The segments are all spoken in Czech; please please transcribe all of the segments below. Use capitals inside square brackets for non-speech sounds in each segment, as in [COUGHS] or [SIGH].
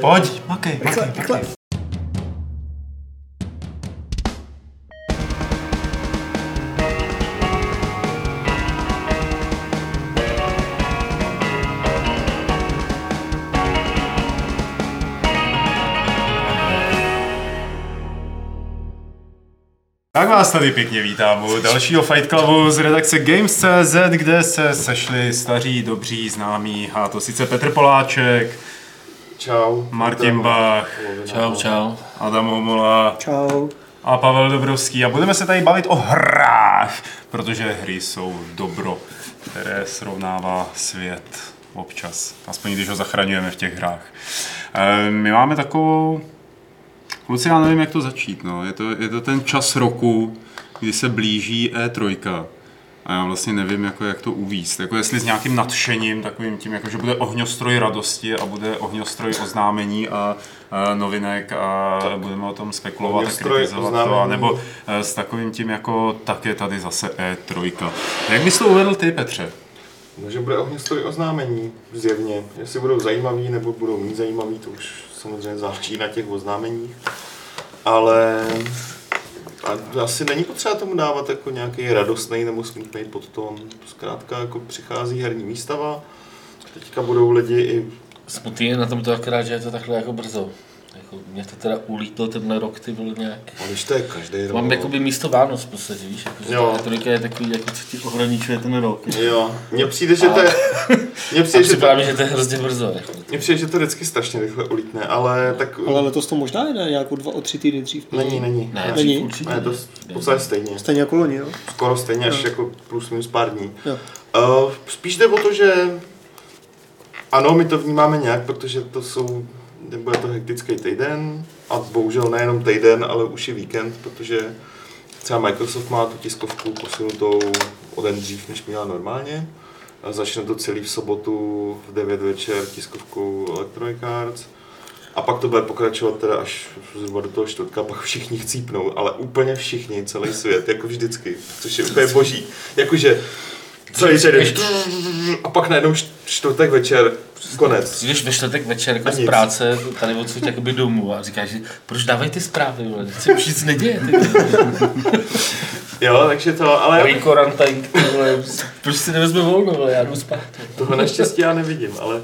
Pojď, makej, makej, makej. Tak vás tady pěkně vítám u dalšího Fight Clubu z redakce Games.cz, kde se sešli staří, dobří, známí, a to sice Petr Poláček, Čau. Martin Bach, Čau, čau. Adam Homola Čau. a Pavel Dobrovský. A budeme se tady bavit o hrách, protože hry jsou dobro, které srovnává svět občas. Aspoň když ho zachraňujeme v těch hrách. Eh, My máme takovou Kluci, já nevím, jak to začít. No. Je, to, je to ten čas roku, kdy se blíží E3. A já vlastně nevím, jako, jak to uvíct. Jako jestli s nějakým nadšením, takovým tím, jako, že bude ohňostroj radosti a bude ohňostroj oznámení a, a novinek a tak. budeme o tom spekulovat a Ohňostroj kritizovat to, oznámení. nebo eh, s takovým tím, jako tak je tady zase E3. Jak bys to uvedl ty, Petře? No, že bude ohňostroj oznámení, zjevně. Jestli budou zajímavý nebo budou méně zajímavý, to už samozřejmě záleží na těch oznámeních. Ale a asi není potřeba tomu dávat jako nějaký radostný nebo smutný podtón. Zkrátka jako přichází herní výstava, teďka budou lidi i Smutný je na tom to akorát, že je to takhle jako brzo. Jako, mě to teda ulítlo tenhle rok, ty vole nějak. a když to je každý rok. Mám jakoby místo Vánoc v podstatě, víš, jako, že Jo. ta trojka je takový, jako co ti ohraničuje ten rok. Jo, mně přijde, že to je... [LAUGHS] Mně přijde, že to, že to je hrozně brzo. Jako. mně přijde, že to vždycky strašně rychle ulítne, ale tak... Ale letos to možná jde nějakou dva o tři týdny dřív. Není, není. Ne, Není? určitě. Ne, to v podstatě stejně. Stejně jako loni, jo? Skoro stejně, až jako plus minus pár dní. Jo. Uh, spíš jde o to, že ano, my to vnímáme nějak, protože to jsou, nebo je to hektický týden a bohužel nejenom týden, ale už i víkend, protože třeba Microsoft má tu tiskovku posunutou o den dřív, než měla normálně. A začne to celý v sobotu v 9 večer tiskovkou Electronic Arts. A pak to bude pokračovat teda až zhruba do toho čtvrtka, pak všichni chcípnou, ale úplně všichni, celý svět, jako vždycky, což je úplně [LAUGHS] boží. Jakože celý týden a pak najednou čtvrtek večer, konec. Přijdeš ve čtvrtek večer jako z práce, tady odsud jakoby domů a říkáš, že proč dávají ty zprávy, vole, se už nic neděje. Ty. [LAUGHS] Jo, takže to, ale ty vole, proč si nevezme volno, vole, já jdu spát. toho naštěstí já nevidím, ale,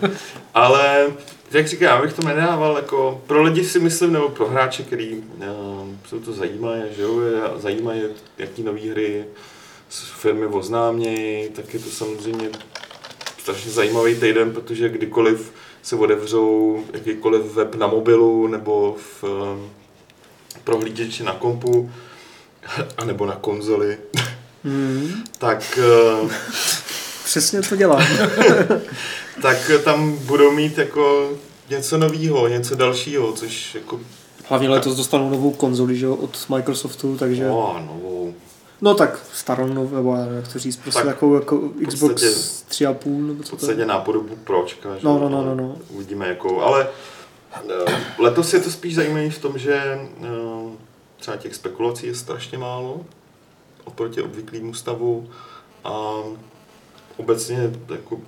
ale jak říkám, já bych to nedával jako, pro lidi si myslím, nebo pro hráče, který uh, se to zajímají, že jo, je- zajímají, jaký nové hry firmy oznámějí, tak je to samozřejmě strašně zajímavý týden, protože kdykoliv se otevřou jakýkoliv web na mobilu nebo v uh, prohlížeči na kompu, [LAUGHS] anebo na konzoli, Hmm. [LAUGHS] tak uh, Přesně to dělá. [LAUGHS] tak tam budou mít jako něco nového, něco dalšího, což jako, Hlavně letos dostanou novou konzoli, že jo, od Microsoftu, takže... o, novou. No tak starou, novou, nebo já to říct, prostě Tak jako, jako Xbox podstatě- 3,5 nebo V co to podstatě je. nápodobu pročka, že? No, no, no, no, no. Uvidíme jakou, ale eh, letos je to spíš zajímavé v tom, že eh, třeba těch spekulací je strašně málo oproti obvyklému stavu a obecně jako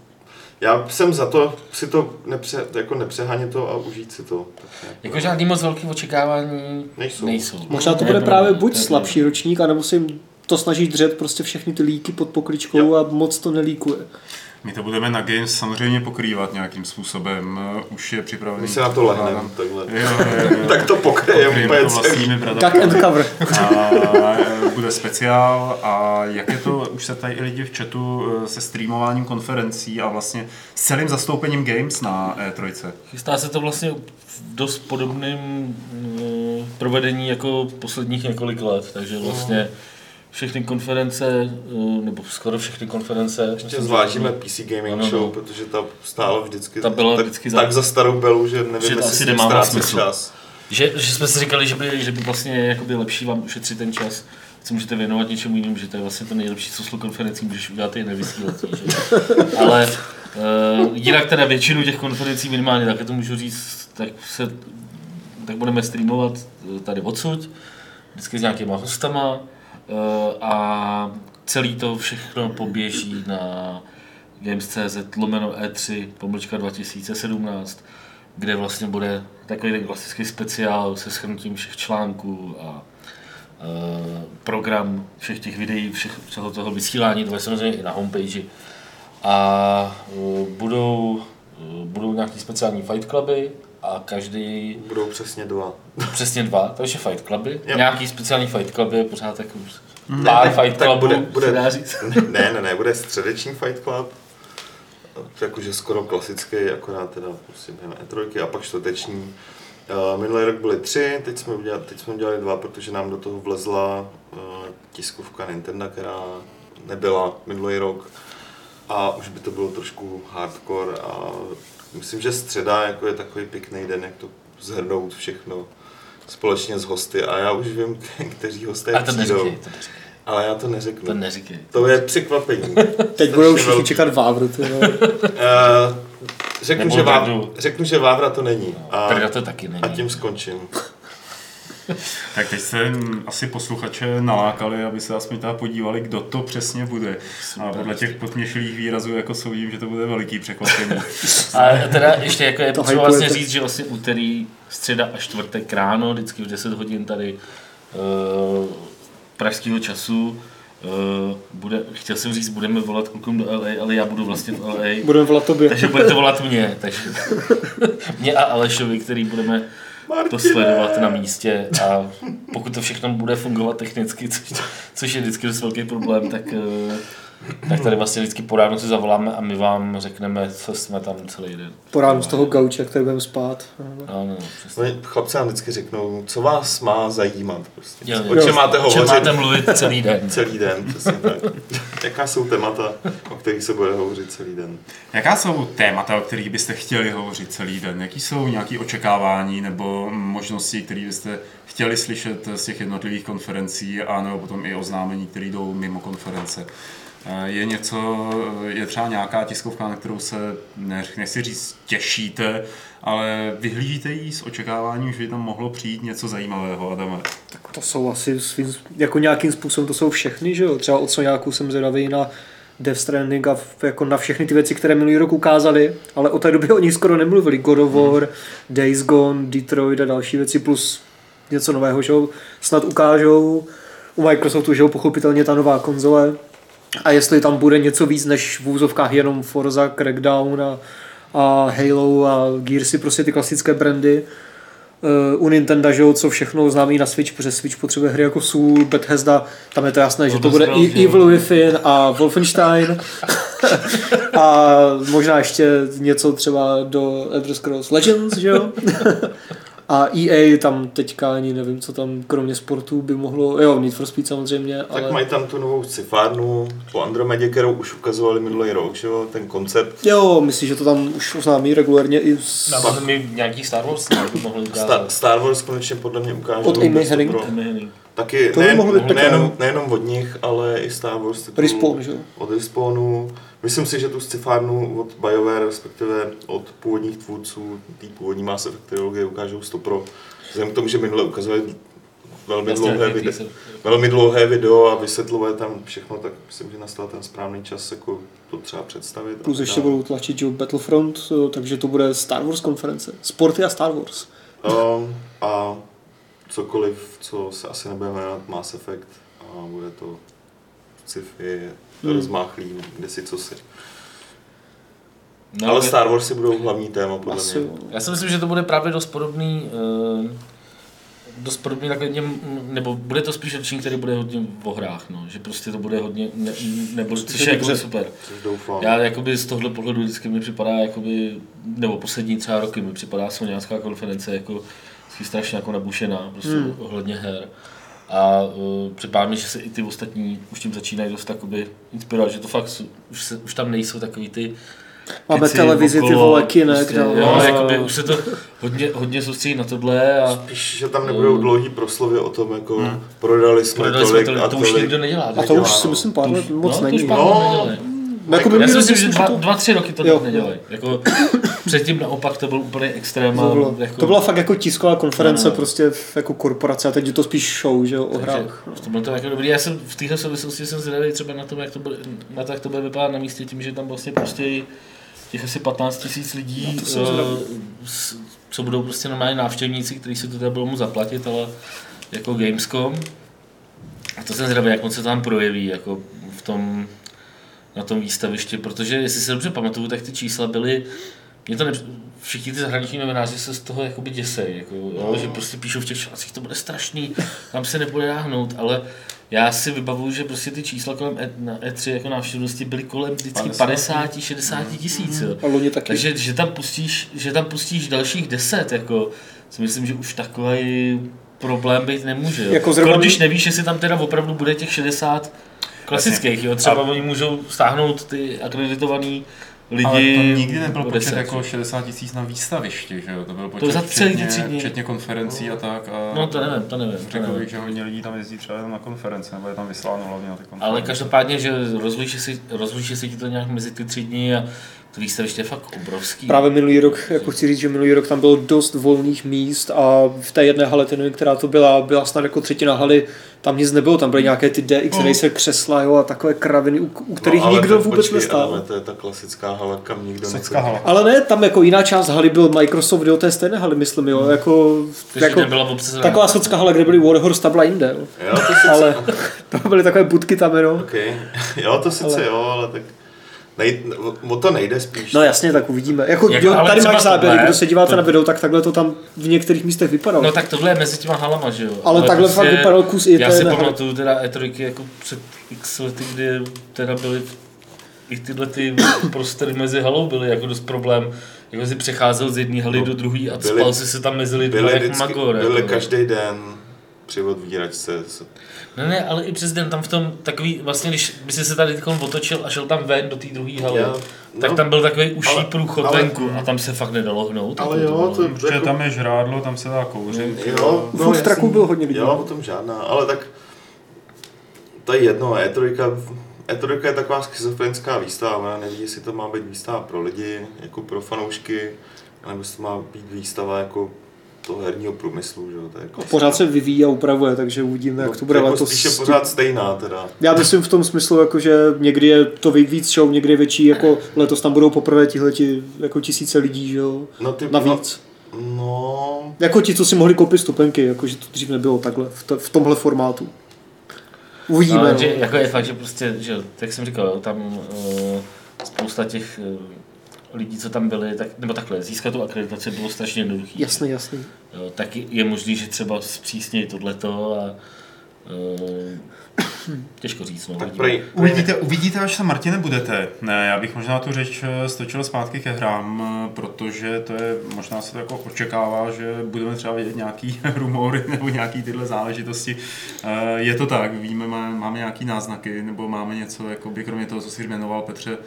já jsem za to si to nepře, jako nepřehánět to a užít si to. Jako žádný moc velký očekávání Nejsou. nejsou. Možná to bude právě buď slabší ročník, anebo si to snaží dřet prostě všechny ty líky pod pokličkou Jo. a moc to nelíkuje. My to budeme na Games samozřejmě pokrývat nějakým způsobem. Eh, Už je připravený. My se na to lehneme takhle. Jo, jo, jo. [LAUGHS] Tak to pokryjeme úplně vlastními Tak end cover. A eh, bude speciál a jak je to, už se tady i lidi v chatu eh, se streamováním konferencí a vlastně s celým zastoupením Games na E E3. Chystá se to vlastně v dost podobným mm, provedení jako posledních několik let, takže vlastně všechny konference, eh, nebo skoro všechny konference. Ještě zvážíme PC Gaming Ano, no. Show, protože ta stála vždycky, Ta byla tak, vždycky za- tak za starou belu, že nevím, Že jestli nemá smysl. čas. Že, že jsme si říkali, že by, že by vlastně jakoby lepší vám ušetřit ten čas, co můžete věnovat něčemu jinému, že to je vlastně to nejlepší, co s konferencí můžeš udělat, je nevysílat. Ale uh, jinak teda většinu těch konferencí minimálně, tak to můžu říct, tak, se, tak budeme streamovat eh, tady odsud, vždycky s nějakýma hostama a celý to všechno poběží na Games.cz lomeno E3, pomlčka 2017, kde vlastně bude takový ten klasický speciál se shrnutím všech článků a eh, program všech těch videí, všech, všeho toho vysílání, to je samozřejmě i na homepage. A eh, budou, eh, budou nějaký speciální fight cluby a každý Budou přesně dva. [LAUGHS] Přesně dva, takže fight cluby. Jo. Nějaký speciální fight cluby je pořád jako pár Ne, fight tak clubů, bude- bude- se dá říct. Ne, ne, ne, bude středeční Fight Club. Jakože skoro klasický, akorát teda prostě během E3 a pak čtvrteční. Uh, minulý rok byly tři, teď jsme, udělali, teď jsme udělali dva, protože nám do toho vlezla uh, tiskovka Nintendo, která nebyla minulý rok. A už by to bylo trošku hardcore a myslím, že středa jako je takový pěkný den, jak to zhrnout všechno společně s hosty. A já už vím, [LAUGHS] kteří hosté A to přijdou. neříkej, to neříkej. Ale já to neřeknu. To neříkej. To je překvapení. [LAUGHS] Teď budou všichni velký. čekat Vávru. Uh, [LAUGHS] řeknu, Nebo že Vávra, řeknu, že Vávra to není. A, Prda to taky není. a tím skončím. [LAUGHS] Tak teď jste asi posluchače nalákali, aby se aspoň teda podívali, kdo to přesně bude. A podle těch potměšilých výrazů jako soudím, že to bude veliký překvapení. [LAUGHS] A teda ještě jako je To potřeba vlastně říct, že vlastně úterý, středa a čtvrtek ráno, vždycky v 10 hodin tady uh, pražského času, uh, bude, chtěl jsem říct, budeme volat klukům do LA, ale já budu vlastně v LA. Budeme volat tobě. Takže budete volat mě, takže [LAUGHS] mě a Alešovi, který budeme to sledovat na místě a pokud to všechno bude fungovat technicky, což, což je vždycky dost velký problém, tak, eh, tak tady vlastně vždycky po ránu si zavoláme a my vám řekneme, co jsme tam celý den. Po ránu z toho gauče, který budeme spát. Ano, přesně. Oni, chlapci nám vždycky řeknou, co vás má zajímat. Prostě. Jo, o čem máte O čem hovořit máte mluvit celý den. [LAUGHS] celý den. Přesně tak. Jaká jsou témata, o kterých se bude hovořit celý den? Jaká jsou témata, o kterých byste chtěli hovořit celý den? Jaký jsou nějaké očekávání nebo možnosti, které byste chtěli slyšet z těch jednotlivých konferencí a nebo potom i oznámení, které jdou mimo konference? Eh, Je něco, je třeba nějaká tiskovka, na kterou se, ne, nechci říct, těšíte, ale vyhlížíte jí s očekáváním, že by tam mohlo přijít něco zajímavého, Adame? To jsou asi svým, jako nějakým způsobem to jsou všechny, že jo? Třeba od Soňáků jsem zvědavý na Death Stranding a jako na všechny ty věci, které minulý rok ukázali, ale od té doby o nich skoro nemluvili. God of War, Days Gone, Detroit a další věci, plus něco nového, že jo? Snad ukážou u Microsoftu, že jo, pochopitelně ta nová konzole. A jestli tam bude něco víc než v úzovkách jenom Forza, Crackdown a, a Halo a Gearsy, prostě ty klasické brandy. Uh, u Nintendo, že jo, co všechno známý na Switch, protože Switch potřebuje hry jako Soul, Bethesda, tam je to jasné, že to bude i. Evil Within a Wolfenstein [LAUGHS] a možná ještě něco třeba do Elder Scrolls Legends, že jo? [LAUGHS] A EA tam teďka ani nevím, co tam kromě sportu by mohlo, jo, Need for Speed samozřejmě, Tak ale... mají tam tu novou scifárnu po Andromedě, kterou už ukazovali minulý rok, že jo, ten koncept. Jo, myslím, že to tam už oznámí regulérně i s... No, mi nějaký Star Wars ne, by mohli Star. Star Wars konečně podle mě ukážou. Od Amy bez Hennig. pro- Hennig. Taky To nejen, mohlo být nejenom, no. nejenom od nich, ale i Star Wars. titulů Respawn, že? Od Respawnu. Myslím si, že tu scifárnu od BioWare, respektive od původních tvůrců, té původní Mass Effect trilogie ukážou 100 pro. Vzhledem k tomu, že minule ukazovali velmi Jasně, dlouhé, video, velmi dlouhé video a vysvětluje tam všechno, tak myslím, že nastal ten správný čas jako to třeba představit. Plus ještě budou tlačit Battlefront, eh, takže to bude Star Wars konference. Sporty a Star Wars. Um, a cokoliv, co se asi nebude jmenovat Mass Effect a bude to sci-fi, Hmm. rozmáchlý, kde si co si. No, Ale Star Warsy budou hlavní téma, podle Asi mě. Já si myslím, že to bude právě dost podobný, uh, dost podobný takhle nebo bude to spíš ročník, který bude hodně o hrách, no. že prostě to bude hodně, ne, nebo což je jako super. Doufám. Já jakoby z tohle pohledu vždycky mi připadá, jakoby, nebo poslední třeba roky mi připadá Soňánská konference jako vždycky strašně jako nabušená, prostě hmm. ohledně her. A uh, připadá mi, že se i ty ostatní už tím začínají dost takoby inspirovat, že to fakt už, se, už tam nejsou takový ty Máme televizi, ty okolo, vole, kinek, prostě, no. jo, A- jakoby už se to hodně, hodně soustředí na tohle a Spíš, že tam nebudou dlouhý proslovy o tom, jako prodali jsme Hmm. prodali jsme tolik to, a to už tolik. nikdo nedělá. A to nedělá, už si no. myslím pár To let už- moc no, to není. už pár No. let nedělají. Jako by Já si myslím, že dva, to- dva, tři roky to Jo. nedělají. Jako, [CLEARS THROAT] předtím naopak to byl úplně extrém. To, bylo, jako, to byla fakt jako tisková konference, No, no. prostě jako korporace a teď je to spíš show, že jo, o hrách. v tomhle to jako dobrý. Já jsem v téhle souvislosti jsem zvědavý třeba na tom, jak to bude, na to, jak to bude vypadat na místě tím, že tam vlastně prostě těch asi 15 tisíc lidí, No, to zvědavý. s- co budou prostě normální návštěvníci, kteří si to teda budou mu zaplatit, ale jako Gamescom. A to jsem zvědavý, jak moc se to tam projeví, jako v tom, na tom výstavišti, protože jestli se dobře pamatuju, tak ty čísla byly, mě to ne, všichni ty zahraniční novináři se z toho jakoby děsej, jako, jo, že prostě píšou v těch článcích, to bude strašný, tam se nebude dáhnout, ale já si vybavuju, že prostě ty čísla kolem E, na E3 jako návštěvnosti byly kolem vždycky 50, 60 tisíc. A loni taky. Takže že tam, pustíš, že tam pustíš dalších 10, jako, si myslím, že už takový problém být nemůže. Jako zrovna- Jako když nevíš, jestli tam teda opravdu bude těch 60 klasických, jo. třeba A- oni můžou stáhnout ty akreditovaný lidi. Ale to nikdy nebyl počet 10. jako 60 tisíc na výstavišti, že jo? To byl počet za celý včetně, tři včetně konferencí a tak. A No to nevím, to nevím. To Řekl bych, že hodně lidí tam jezdí třeba jenom na konference, nebo je tam vysláno hlavně na ty konference. Ale každopádně, že rozlíší si, si ti to nějak mezi ty tři dny a to výstaviště je fakt obrovský. Právě minulý rok, jako chci říct, že minulý rok tam bylo dost volných míst a v té jedné hale, ten, která to byla, byla snad jako třetina haly, tam nic nebylo, tam byly nějaké ty DX Racer křesla jo, a takové kraviny, u, u kterých ale nikdo tak vůbec počkej, nestál. Ale to je ta klasická hala, kam nikdo hala. Ale ne, tam jako jiná část haly byl Microsoft do té stejné haly, myslím, jo, jako, Takže jako obsazená. taková socká hala, kde byly Warhorse tabla jinde, jo. Jo, to sice, ale [LAUGHS] to byly takové budky tam jenom. okay. jo, to sice Ale- jo, ale tak nej, o to nejde spíš. No jasně, tak uvidíme. Jako, Jako, jo, ale tady máš záběry, tohle- kdo se díváte to- na video, tak takhle to tam v některých místech vypadalo. No tak tohle je mezi těma halama, že jo? Ale takhle fakt vypadal kus i Já si pamatuju teda E3 jako před x lety, kdy teda byly i tyhle ty prostory mezi halou byly jako dost problém. Jako si přecházel z jedné haly No, do druhé a byly- spal si se tam mezi lidmi jak vždycky, magor. byly jako. každý den při odvíračce. Ne, ne, ale i přes den tam v tom takový, vlastně když by si se tady otočil a šel tam ven do té druhé haly, Já- tak no, tam byl takový uší ale- průchod ale- venku a tam se fakt nedalo hnout. Ale jako jo, to Protože tam je žrádlo, tam se dá kouřit. Jo, no, Food trucků jasný. bylo hodně lidí. Jo, potom žádná, ale tak to je jedno, E3, E3 je taková schizofrenická výstava, neví, jestli to má být výstava pro lidi, jako pro fanoušky, nebo jestli to má být výstava jako toho herního průmyslu, že jo, to je jako Pořád se vyvíjí a upravuje, takže uvidíme, jak to bude jako letos. spíše pořád stejná teda. Já myslím v tom smyslu, jako, že někdy je to víc show, někdy je větší, jako letos tam budou poprvé tihleti jako tisíce lidí, že jo, No, ty, navíc. No, no, Jako ti, co si mohli koupit stupenky, jako, že to dřív nebylo takhle, v, to, v tomhle formátu. Uvidíme. No, No, že, jako je fakt, že prostě, že, jak jsem říkal, tam uh, spousta těch uh, lidí, co tam byli, tak, nebo takhle, získat tu akreditaci bylo strašně jednoduché. Jasný, jasný. Jo, tak je možný, že třeba zpřísnějí tohleto a uh, těžko říct, no. tak prej, Uvidíte, uvidíte, až tam Martine budete. Ne, já bych možná tu řeč eh, stočil zpátky ke hrám, eh, protože to je, možná se to jako očekává, že budeme třeba vědět nějaký [LAUGHS] rumory nebo nějaký tyhle záležitosti. Eh, Je to tak, víme, má- máme nějaký náznaky, nebo máme něco, jakoby, kromě toho, co si jmenoval Petře,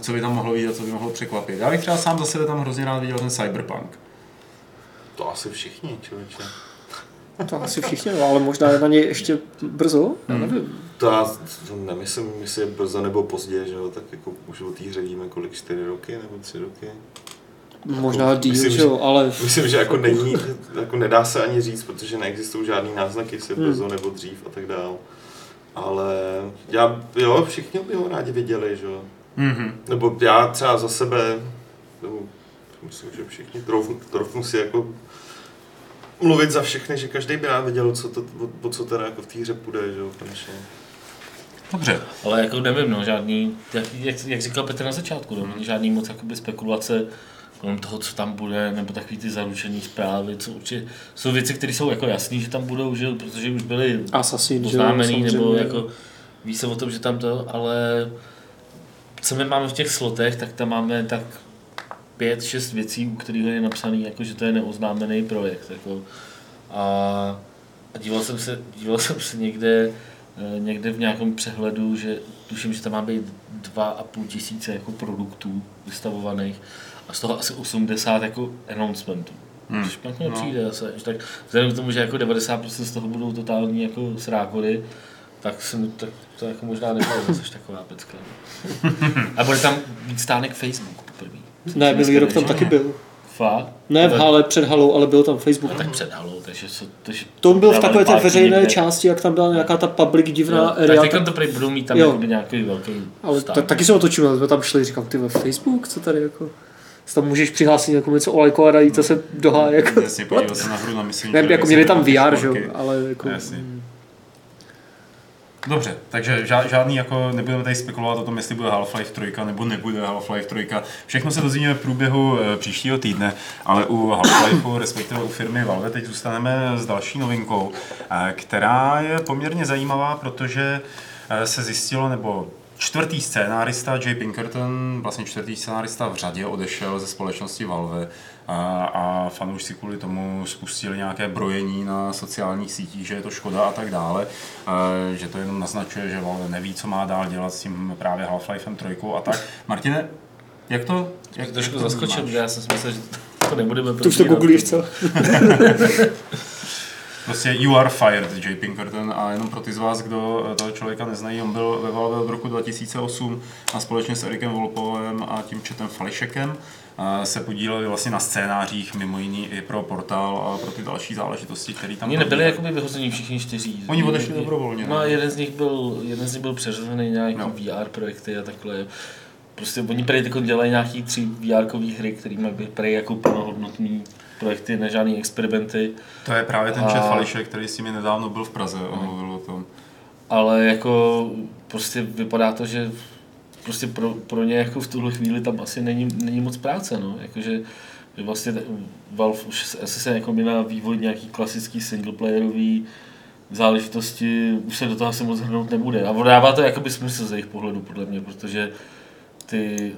co by tam mohlo vidět, co by mohlo překvapit. Já bych třeba sám za sebe tam hrozně rád viděl ten Cyberpunk. to asi všichni, člověče. To asi všichni, no, ale možná je na něj ještě brzo, já nevím. To já to nemyslím, jestli je brzo nebo pozdě, že jo, tak jako už o té hře víme kolik, čtyři roky nebo tři roky. Možná díl, Myslím, že jo, ale Myslím, že jako není, jako nedá se ani říct, protože neexistují žádný náznaky, jestli je Hmm. brzo nebo dřív a tak dál. Ale já, jo, všichni by ho rádi viděli, že jo. Mhm. Nebo já třeba za sebe, nebo myslím, že všichni, troufnu, troufnu si jako mluvit za všechny, že každý by rád viděl, co to, o, o co teda jako v té hře půjde, že jo, konečně. Dobře. Ale jako nevím, no, žádný, jak, jak, jak říkal Petr na začátku, no, není žádný moc jakoby spekulace kolem toho, co tam bude, nebo takový ty zaručené zprávy, co určitě, jsou věci, které jsou jako jasné, že tam budou, že, jo, protože už byly Assassin, oznámený, nebo jako ví se o tom, že tam to, ale co my máme v těch slotech, tak tam máme tak pět, šest věcí, u kterých je napsaný, jako, že to je neoznámený projekt. Jako. A, a díval jsem se, díval [LAUGHS] jsem se někde, eh, někde v nějakém přehledu, že tuším, že tam má být dva a půl tisíce jako produktů vystavovaných a z toho asi 80 jako announcementů. Hmm. Špatně No. přijde zase, že tak vzhledem k tomu, že jako 90% z toho budou totální jako srákory, tak, se, mi- tak to jako možná nebude zase taková pecka. A bude tam víc stánek Facebook poprvé. Ne, minulý rok tam taky byl. Fakt? Ne v hale před halou, ale byl tam Facebook. No, tak před halou, takže... So, takže To byl v takové té veřejné někde. části, jak tam byla nějaká ta public divná Jo, area. tak tak, to prý budou mít tam Jo. nějaký velký ale ta, taky jsem otočil, jsme tam šli, říkám, ty ve Facebook, co tady jako... Si tam můžeš přihlásit jako něco olejkovat a jít se dohá, jako... Jasně, podívat se na hru na Messenger. Ne, jako jak měli se tam VR, že jo, ale jako... Jasně. Dobře, takže žádný jako nebudeme tady spekulovat o tom, jestli bude Half-Life 3 nebo nebude Half-Life 3. Všechno se dozvíme v průběhu eh, příštího týdne, ale u Half-Lifeu, respektive u firmy Valve, teď zůstaneme s další novinkou, eh, která je poměrně zajímavá, protože eh, se zjistilo, nebo čtvrtý scénárista Jay Pinkerton, vlastně čtvrtý scénárista v řadě odešel ze společnosti Valve a, a fanoušci kvůli tomu spustili nějaké brojení na sociálních sítích, že je to škoda a tak dále, eh, že to jenom naznačuje, že Valve neví, co má dál dělat s tím právě Half-Lifem 3 a tak. Martine, jak to? Jak, trošku zaskočil, já jsem si myslel, že to nebudeme To už to googlíš, co? [LAUGHS] Prostě you are fired, Jay Pinkerton, a jenom pro ty z vás, kdo eh, toho člověka neznají, on byl ve Valve od roku 2008 a společně s Erikem Volpovem a tím Četem Fališekem se podíleli vlastně na scénářích, mimo jiný i pro portál a pro ty další záležitosti, které tam Oni nebyli jakoby vyhození všichni čtyři. Oni odešli dobrovolně, No a jeden z nich byl, jeden z nich byl přeřazený nějaký No. VR projekty a takhle. Prostě oni prý dělají nějaký tři VR hry, které mají být prý jako plnohodnotný projekty, ne žádný experimenty. To je právě ten A- Čet Fališek, který s nimi nedávno byl v Praze a mluvil o tom. Ale jako prostě vypadá to, že prostě pro, pro ně jako v tuhle chvíli tam asi není, není moc práce, no. Jakože že vlastně te- Valve už asi se jako na vývoj nějaký klasický singleplayerový záležitosti už se do toho asi moc hrnout nebude. A dává to jakoby smysl z jejich pohledu, podle mě, protože ty,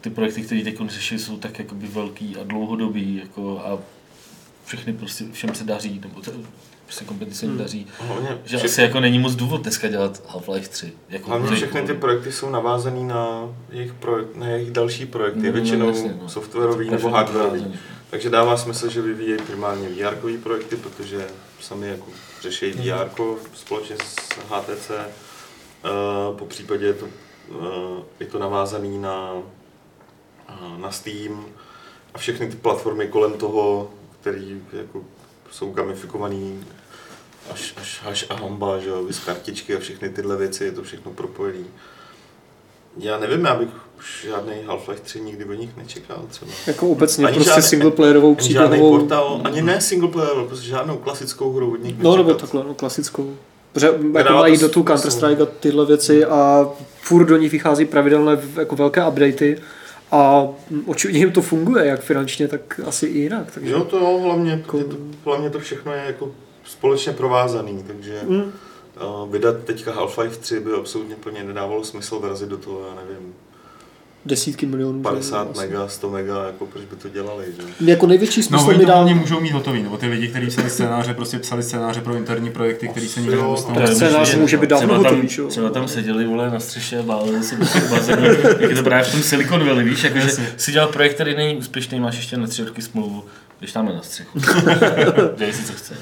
ty projekty, které teď řeší, jsou tak jakoby velký a dlouhodobý jako a všechny prostě všem se daří, nebo to, prostě kompetice hmm. daří. Hlavně, Že vše, asi jako není moc důvod dneska dělat Half-Life 3. Jako hlavně všechny ty projekty jsou navázaný na jejich, projekt, na jejich další projekty, No, no, většinou jasně, no. softwarový nebo hardwarový. Takže dává smysl, že vyvíjejí primárně VR projekty, protože sami jako řeší Mhm. VR společně s HTC. Uh, po případě je to, uh, je to navázaný na, uh, na Steam a všechny ty platformy kolem toho, které jako jsou gamifikovaný až, až, až a hamba, že jo, vys kartičky a všechny tyhle věci, je to všechno propojený. Já nevím, já bych už žádný Half-Life 3 nikdy od nich nečekal třeba. Jako obecně Ani prostě žádný- singleplayerovou Ani žádný příběhovou... portál, ani ne single player, prostě žádnou klasickou hru od nich No nebo takhle, no, klasickou. Protože jako mají do tu smysl. Counter Strike a tyhle věci a furt do nich vychází pravidelné jako velké updaty a očividně jim to funguje, jak finančně, tak asi i jinak. Takže... Jo, to jo, hlavně, Jako- to, hlavně to všechno je jako společně provázaný, takže Mm. uh, vydat teďka Half-Life 3 by absolutně plně nedávalo smysl vrazit do toho, já nevím, Desítky milionů. že? 50 Asi. mega, 100 mega, jako proč by to dělali, že? Jako největší No, smysl oni mi to dá... můžou mít hotový, nebo ty lidi, kteří psali scénáře, prostě psali scénáře pro interní projekty, který se nikdy nedostanou. Tak scénář může být dávno hotový, že jo? třeba tam seděli vole na střeše a bálili se [LAUGHS] jak je to právě v tom Silicon Valley, víš, jakože Jasně. si dělal projekt, který není úspěšný, máš ještě na tři roky smlouvu, když tam na střechu. [LAUGHS] Dělej si, co chceš.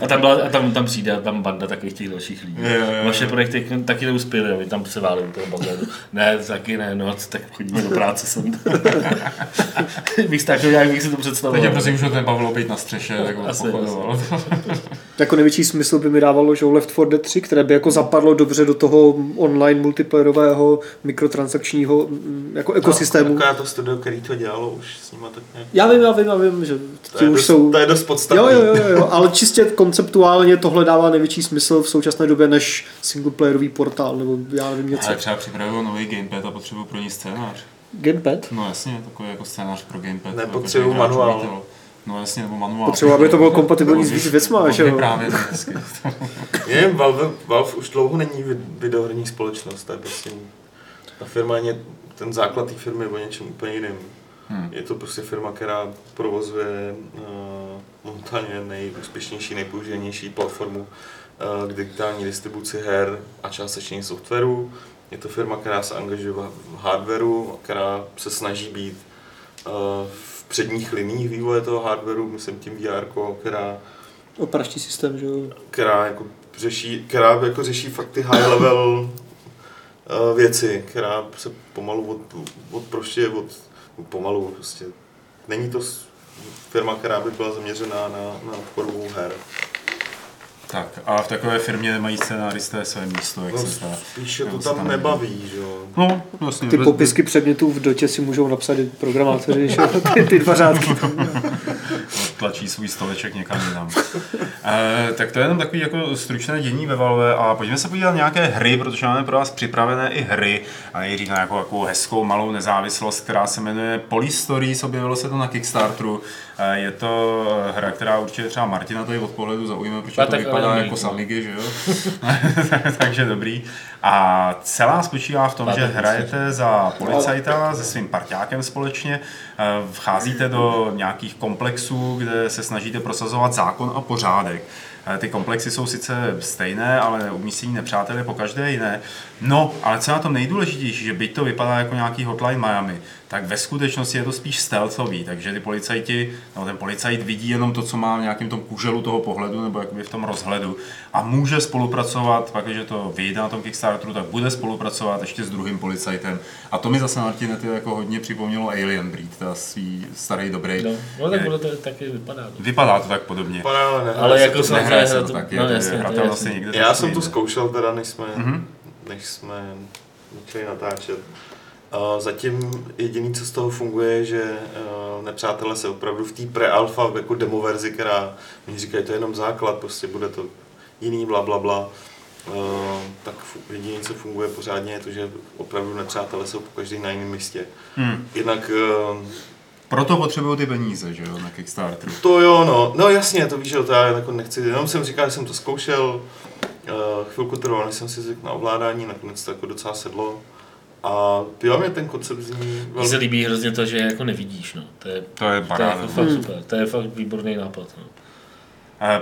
A tam, byla, a tam, tam přijde a tam banda takových těch dalších lidí. Jo, jo, jo. Vaše projekty taky neuspěly, a vy tam se válí u toho bazénu. Ne, taky ne, no, tak chodíme do práce sem. [LAUGHS] bych tak nějak bych si to představoval. Teď je prosím, že ten Pavel být na střeše, tak pochodoval. Jako největší smysl by mi dávalo, že Left 4 Dead 3, které by jako zapadlo dobře do toho online multiplayerového mikrotransakčního mm, jako ekosystému. No, to studio, který to dělalo, už s nima tak nějak... Já vím, já vím, já vím, že To ti je, už dost, jsou... to je dost podstatný. Jo, jo, jo, jo, [LAUGHS] ale čistě konceptuálně tohle dává největší smysl v současné době než singleplayerový portál, nebo já nevím něco. Ale třeba připravuju nový gamepad a potřebuju pro ní scénář. Gamepad? No jasně, takový jako scénář pro gamepad. Nepotřebuju jako, manuál. užitel. No jasně, nebo manuál. Potřebuji, aby to bylo kompatibilní s víc věcma, že jo? Právě, hezky. [LAUGHS] Je, Valve, Valve už dlouho není vid- videoherní společnost, to je prostě, ta firma je, ten základ té firmy je o něčem úplně jiným. Hmm. Je to prostě firma, která provozuje uh, momentálně nejúspěšnější, nejpoužívanější platformu uh, k digitální distribuci her a částečně softwaru. Je to firma, která se angažuje v v hardwareu, která se snaží být uh, v předních liních vývoje toho hardwareu, myslím tím VR, která Operační systém, že jo? která jako řeší, která jako řeší fakt ty high level uh, [LAUGHS] věci, která se pomalu od, odprošťuje od, pomalu prostě není to firma, která by byla zaměřená na, na tvorbu her. Tak a v takové firmě nemají scénáristé své místo, jak No, se zdá. spíš je to tam tam nebaví, že jo. No, vlastně. Ty bez- popisky předmětů v dotě si můžou napsat i programátoři, že [LAUGHS] ty, ty dva řádky. tlačí svůj stoleček někam jinam. e, tak to je jenom takový jako stručné dění ve Valve a pojďme se podívat na nějaké hry, protože máme pro vás připravené i hry a nejdřív na nějakou, jako hezkou malou nezávislost, která se jmenuje Polystories, objevilo se to na Kickstarteru. E, je to hra, která určitě třeba Martina tady od pohledu zaujme, protože to vypadá ale jako mít, z no. Amigy, že jo? [LAUGHS] Takže dobrý. A celá spočívá v tom, že hrajete za policajta se svým parťákem společně, eh, vcházíte do nějakých komplexů, kde se snažíte prosazovat zákon a pořádek. Eh, Ty komplexy jsou sice stejné, ale umístění nepřátel je po každé jiné. No, ale co je na tom nejdůležitější, že byť to vypadá jako nějaký hotline Miami, tak ve skutečnosti je to spíš stealthový, takže ty policajti, nebo ten policajt vidí jenom to, co má v nějakém tom kuželu toho pohledu, nebo jakoby v tom rozhledu a může spolupracovat, pak, když to vyjde na tom Kickstarteru, tak bude spolupracovat ještě s druhým policajtem. A to mi zase Martine ty jako hodně připomnělo Alien Breed, ta svý starý dobrý. No, no tak bude to taky vypadá. No. Vypadá to tak podobně. Pane, ale nehraje Ale se jako to. samozřejmě Nehraje se to to- tak, no, je, jasně, je to je hratelnost jasný. je někde Já jsem to zkoušel teda, než jsme, Mhm. než jsme začali natáčet. Zatím jediný, co z toho funguje, je, že uh, nepřátelé se opravdu v té pre-alpha jako demo verzi, která mi říkají, to je jenom základ, prostě bude to jiný, bla, bla, bla. Uh, tak jediné, co funguje pořádně, je to, že opravdu nepřátelé jsou po každý na jiném místě. Hmm. Jinak uh, Proto potřebují ty peníze, že jo, na Kickstarteru. to jo, no, no jasně, to víš, že to já jako nechci, jenom jsem říkal, že jsem to zkoušel, chvilku trvalo, než jsem si zvykl na ovládání, nakonec to jako docela sedlo. A jo, mě ten koncept zní Mně se velmi... líbí hrozně to, že jako nevidíš, no. To je, To je to je jako fakt super, to je fakt výborný nápad, no.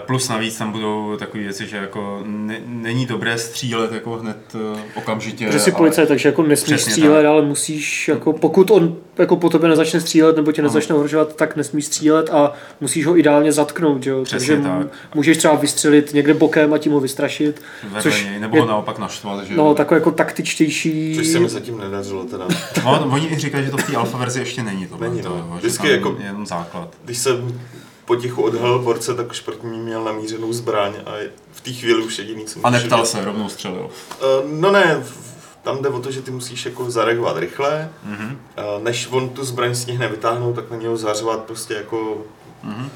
Plus navíc tam budou takové věci, že jako ne, není dobré střílet jako hned eh, okamžitě. Že jsi ale- policajt, takže jako nesmíš Přesně střílet, tak. ale musíš, jako pokud on jako po tobě nezačne střílet nebo tě nezačne ohrožovat, tak nesmíš střílet a musíš ho ideálně zatknout, jo? Přesně takže tak. můžeš třeba vystřelit někde bokem a tím ho vystrašit, vedle což něj, nebo je- ho naopak naštvat, že no takové jako taktičtější. Což se mi zatím nedařilo teda. [LAUGHS] No, oni i říkají, že to v té alfa verzi ještě není to. Není, to, no. že Vždycky jako- je jenom základ. Když jsem potichu odhalil borce, tak už proti ní měl namířenou zbraň a v té chvíli už jediný, co A neptal se, rovnou střelil. Eh, No ne, tam jde o to, že ty musíš jako zareagovat rychle, Mhm. Eh, než on tu zbraň stihne vytáhnout, tak na něho zařvat prostě jako Mhm.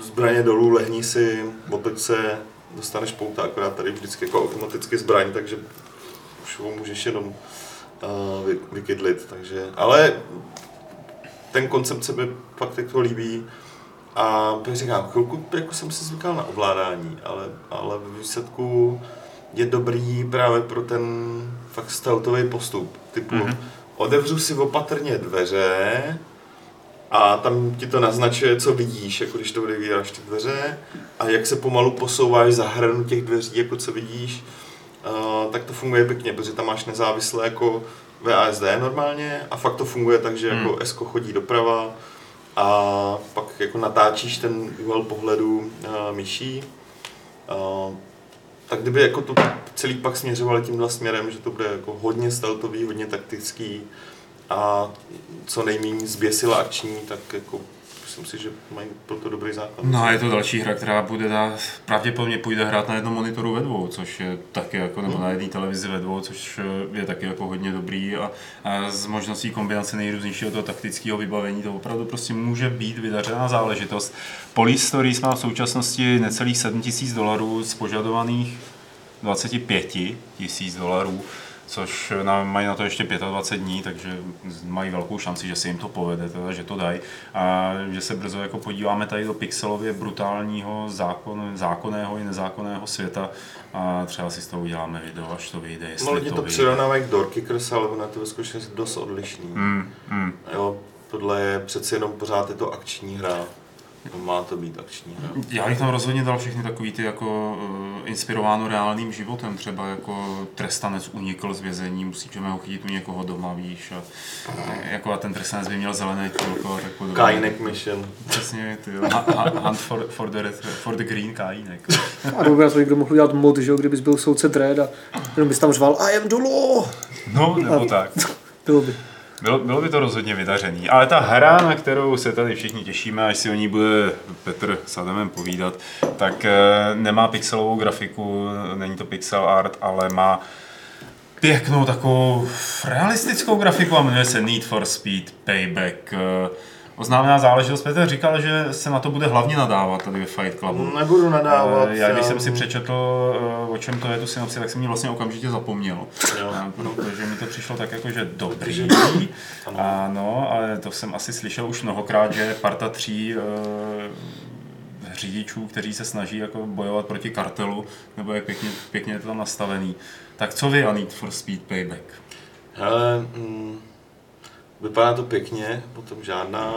z- zbraně dolů, lehni si, otoč se, dostaneš pouta, akorát tady vždycky jako automaticky zbraň, takže už ho můžeš jenom uh, vy, vykydlit, takže, ale ten koncept se mi fakt jako líbí a jak říkám, chvilku jako jsem si zvykal na ovládání, ale, ale ve výsledku je dobrý právě pro ten fakt stealthový postup, typu Mhm. mm-hmm. otevřu si opatrně dveře a tam ti to naznačuje, co vidíš, jako když to odevíráš ty dveře a jak se pomalu posouváš za hranu těch dveří, jako co vidíš, uh, tak to funguje pěkně, protože tam máš nezávislé jako VASD normálně a fakt to funguje tak, že jako Hmm. Esko chodí doprava a pak jako natáčíš ten úhel pohledu uh, myší. Uh, tak kdyby jako to celý pak směřovali tímhle směrem, že to bude jako hodně stealthový, hodně taktický a co nejméně zběsila akční, tak jako myslím si, že mají pro to dobrý základ. No a je to další hra, která bude dát, pravděpodobně půjde hrát na jednom monitoru ve dvou, což je taky jako, nebo na jedné televizi ve dvou, což je taky jako hodně dobrý a, a s možností kombinace nejrůznějšího toho taktického vybavení to opravdu prostě může být vydařená záležitost. Police Stories má v současnosti necelých 7 tisíc dolarů z požadovaných 25 tisíc dolarů, což nám mají na to ještě 25 dní, takže mají velkou šanci, že se jim to povede, teda, že to dají. A že se brzo jako podíváme tady do pixelově brutálního zákon, zákonného i nezákonného světa a třeba si z toho uděláme video, až to vyjde, No lidi to to přirovnávají k Doorkickers, ale je to ve skutečnosti dost odlišný. Mm, mm. Jo, tohle je přeci jenom pořád je to akční hra. No, Má to být akční hra. Já bych tam rozhodně dal všechny takový ty jako uh, inspirováno reálným životem, třeba jako trestanec unikl z vězení, musíme ho chytit u někoho doma, víš, a, jako a ten trestanec by měl zelené tílko a tak podobně. Kainek Mission. Přesně, ty jo. Hunt for, for, the, red, for the green Kainek. A na to někdo mohl udělat mod, že jo, kdybys byl soudce Dredd a jenom bys tam řval I am the law. No, nebo tak. [LAUGHS] Bylo by. Bylo, bylo by to rozhodně vydařený. Ale ta hra, na kterou se tady všichni těšíme, až si o ní bude Petr s Adamem povídat, tak eh, nemá pixelovou grafiku, není to pixel art, ale má pěknou takovou realistickou grafiku a jmenuje se Need for Speed Payback. Oznámená záležitost, Petr říkal, že se na to bude hlavně nadávat tady ve Fight Clubu. Nebudu nadávat. Eh, Já když jsem si přečetl, eh, o čem to je tu synopsi, tak jsem ji vlastně okamžitě zapomněl. Jo. Eh, Protože mi to přišlo tak jako, že dobrý. Ano. Ale to jsem asi slyšel už mnohokrát, že parta tří řidičů, kteří se snaží jako bojovat proti kartelu, nebo jak pěkně, pěkně je to tam nastavený. Tak co vy a Need for Speed Payback? Hele, mm, vypadá to pěkně, potom žádná,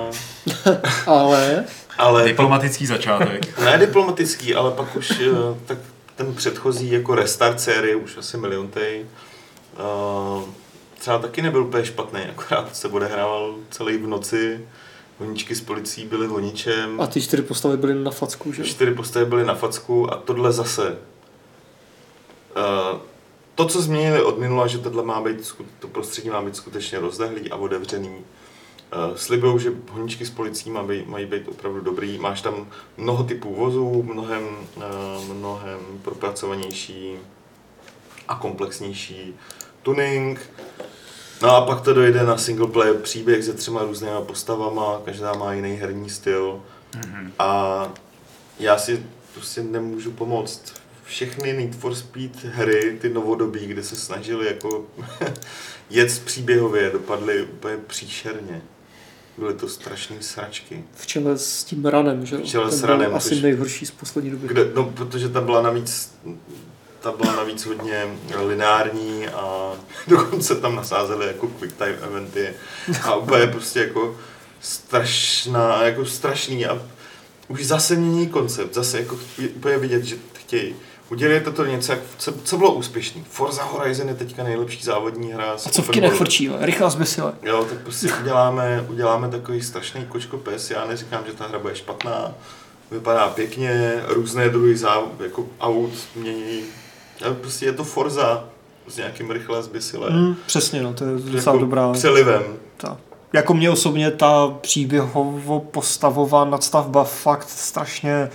[LAUGHS] Ale ale Diplomatický začátek. ne diplomatický, ale pak už eh, tak ten předchozí jako restart série, už asi miliontej, uh, třeba taky nebyl úplně špatný, akorát se odehrával celý v noci, honičky s policií byly o ničem, a ty čtyři postavy byly na facku, že? čtyři postavy byly na facku a tohle zase. Uh, to, co změnili od minula, že tohle má být, to prostředí má být skutečně rozdehlý a otevřený. Uh, slibují, že honičky s policií být, mají být opravdu dobrý. Máš tam mnoho typů vozů, mnohem, uh, mnohem propracovanější a komplexnější tuning. No a pak to dojde na single player příběh se třema různýma postavama, každá má jiný herní styl. A já si prostě nemůžu pomoct. Všechny Need for Speed hry, ty novodobí, kde se snažili jako [LAUGHS] jet příběhově, dopadly úplně příšerně. Byly to strašné sračky. V čele s tím ranem, že? V čele Ten s byl ranem, asi nejhorší z poslední doby. Kde, no, protože ta byla navíc ta byla navíc hodně lineární a [LAUGHS] dokonce tam nasázeli jako quick time eventy a úplně prostě jako strašná, jako strašný a už zase mění koncept, zase jako je úplně vidět, že chtějí. Udělali to něco, co, co bylo úspěšný. Forza Horizon je teďka nejlepší závodní hra. A co v kinech frčí, jo? rychlá zbysile. Jo, tak prostě uděláme, uděláme takový strašný kočko pes. Já neříkám, že ta hra bude špatná. Vypadá pěkně, různé druhy záv, jako aut mění. Ale prostě je to Forza s nějakým rychle zbysile. Mm, přesně, no, to je docela jako dobrá. Přelivem. Ta. Jako mě osobně ta příběhovo-postavová nadstavba fakt strašně,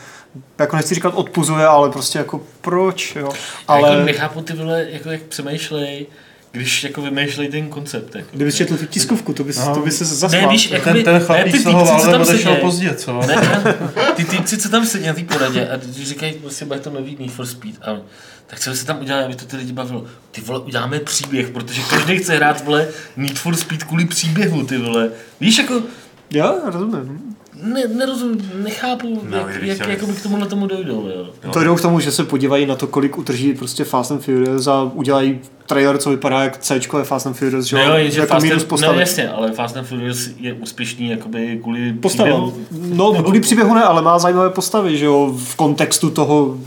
jako nechci říkat odpuzuje, ale prostě jako proč, jo. Ale... Ale Jako nechápu ty vole, jako jak přemýšlej, když jako vymýšlej ten koncept. Jako. kdybys četl tu tiskovku, to bys, No. to by se Ne, zasmál. víš, jako Ten, ten chlapík ty z toho týpci, co válem tam odešel pozdě, co? Ne, ne, ty týpci, co tam sedí na té poradě a když říkají, prostě bude to nový Need for Speed, a tak co se tam udělá, aby to ty lidi bavilo? Ty vole, uděláme příběh, protože každý chce hrát, vole, Need for Speed kvůli příběhu, ty vole. Víš, jako, Jo, rozumím. Ne, nerozumím, nechápu, No, jak, jak, jak, k tomuhle tomu dojdou, jo. To jdou k tomu, že se podívají na to, kolik utrží prostě Fast and Furious a udělají trailer, co vypadá jak C je Fast and Furious, že No jo? jenže jako Fast minus and, no postavy. jasně, ale Fast and Furious je úspěšný jakoby kvůli Postava. příběhu. No, kvůli příběhu ne, ale má zajímavé postavy, že jo, v kontextu toho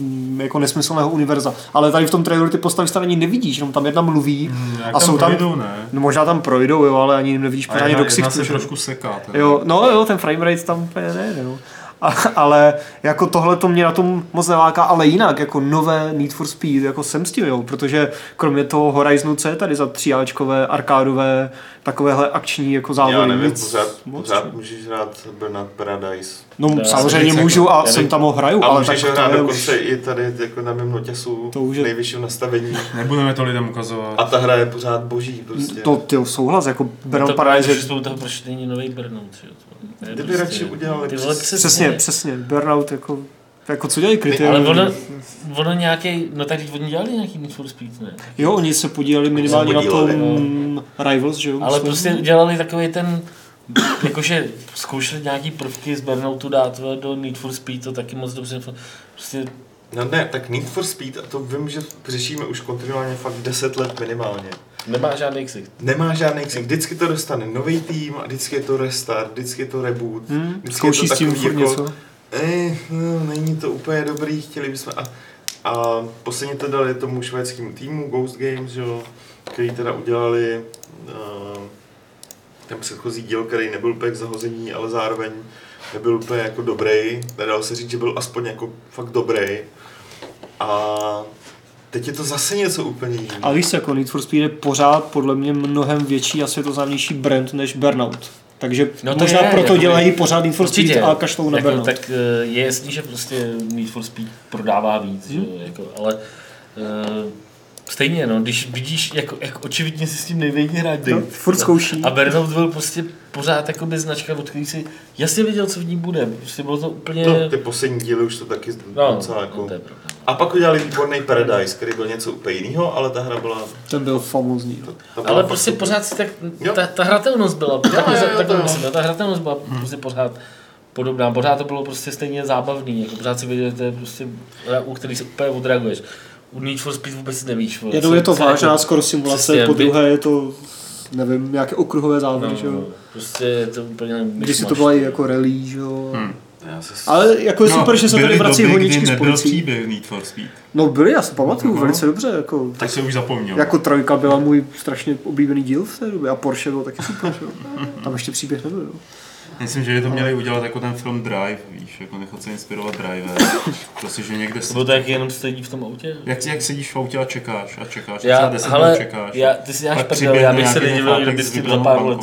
jako nesmyslného univerza. Ale tady v tom traileru ty postavy tam ani nevidíš, jenom tam jedna mluví Jak a jsou tam, projdou, ne? no možná tam projdou, jo, ale ani jim nevidíš pořádně do ksichtu. se trošku seká. teda. Jo, no jo, ten framerate tam úplně nejde, no. A, ale jako tohle to mě na tom moc neláká, ale jinak, jako nové Need for Speed, jako jsem s tím, jo, protože kromě toho Horizonu, co je tady za tříáčkové, arkádové, takovéhle akční jako závody, Já nevím, nic pořád, moc, pořád můžeš hrát Burnout Paradise. No Já samozřejmě můžu a já jsem tam ho hraju, A ale můžeš tak hrát to je dokonce už, i tady jako na mém noťasu To už je- nejvyšším nastavení. Nebudeme to lidem ukazovat. A ta hra je pořád boží prostě. to ty souhlas, jako Burnout to Paradise právě, je toho proč není nový. To je Kdyby radši udělali ty vole, přes- přesně, přesně, Burnout jako, jako co dělají Ale kritérium. ono, ono nějaký, no tak teď oni dělali nějaký Need for Speed, ne? Jo, oni se podíleli minimálně na tom podíleli, Rivals, že jo? Ale myslím. prostě dělali takový ten, jakože zkoušeli nějaký prvky z Burnoutu dát do Need for Speed, to taky moc dobře, prostě No ne, tak Need for Speed, a to vím, že řešíme už kontinuálně fakt 10 let minimálně. nemá žádný ksicht. Nemá žádný ksik, vždycky to dostane nový tým, a vždycky je to restart, vždycky je to reboot. Hmm, vždycky zkouší je to s tím takový jako, něco. Eh, no, není to úplně dobrý, chtěli bychom... A, a posledně to dali tomu švédskému týmu Ghost Games, jo, který teda udělali uh, ten předchozí díl, který nebyl úplně k zahození, ale zároveň nebyl úplně jako dobrý. Nedalo se říct, že byl aspoň jako fakt dobrý. A teď je to zase něco úplně jiného. A víš, jako Need for Speed je pořád podle mě mnohem větší a světoznámější brand než Burnout. Takže No no to možná je, proto jakoby- dělají pořád Need for Speed Určitě. a kašlou na jako, Burnout. Tak eh, je jasný, že prostě Need for Speed prodává víc, že, jo, jako, ale uh, stejně, no, když vidíš, jako, jak očividně si s tím největší hrát No, furt zkouší. A Burnout byl prostě pořád jakoby značka, od který si jasně věděl, co v ní bude. Prostě bylo to úplně... No, ty poslední díly už to taky no, docela jako... no, to je pravda. A pak udělali výborný Paradise, který byl něco úplně jiného, ale ta hra byla... Ten byl famózní. Ale prostě pořád si tak, Jo. ta, ta hratelnost byla, takhle, jo, jo, takhle to jo. myslím, ta hratelnost byla prostě pořád podobná, pořád to bylo prostě stejně zábavný, jako pořád si věděl, že to je prostě u který se úplně odreaguješ. U Need for Speed vůbec nevíš. vole, Jednou je to vážná jako- skoro simulace, přesně, po druhé je to, nevím, nějaké okruhové závody, že No, jo. prostě je to úplně Když si to byla i jako rally, že jo. Hmm. Ale jako je super, že se tady vrací doby, honičky s nebyl policií. příběh Need for Speed. No byly, já si pamatuju Aha. velice dobře, jako, Tak se už zapomněl. jako trojka byla můj strašně oblíbený díl v té době a Porsche byl taky super, že jo. Tam ještě příběh nebyl, jo. Myslím, že by to měli udělat jako ten film Drive, víš, jako nechat se inspirovat Drivem. Prostě, že někde se... bylo tak jenom sedí v tom autě? Jak, jak sedíš v autě a čekáš a čekáš, třeba Já, 10 ale, minut čekáš. já, ty si děláš Pak prdel, já bych se nedivil, nějaký kdyby chlapec s tím s za pár let.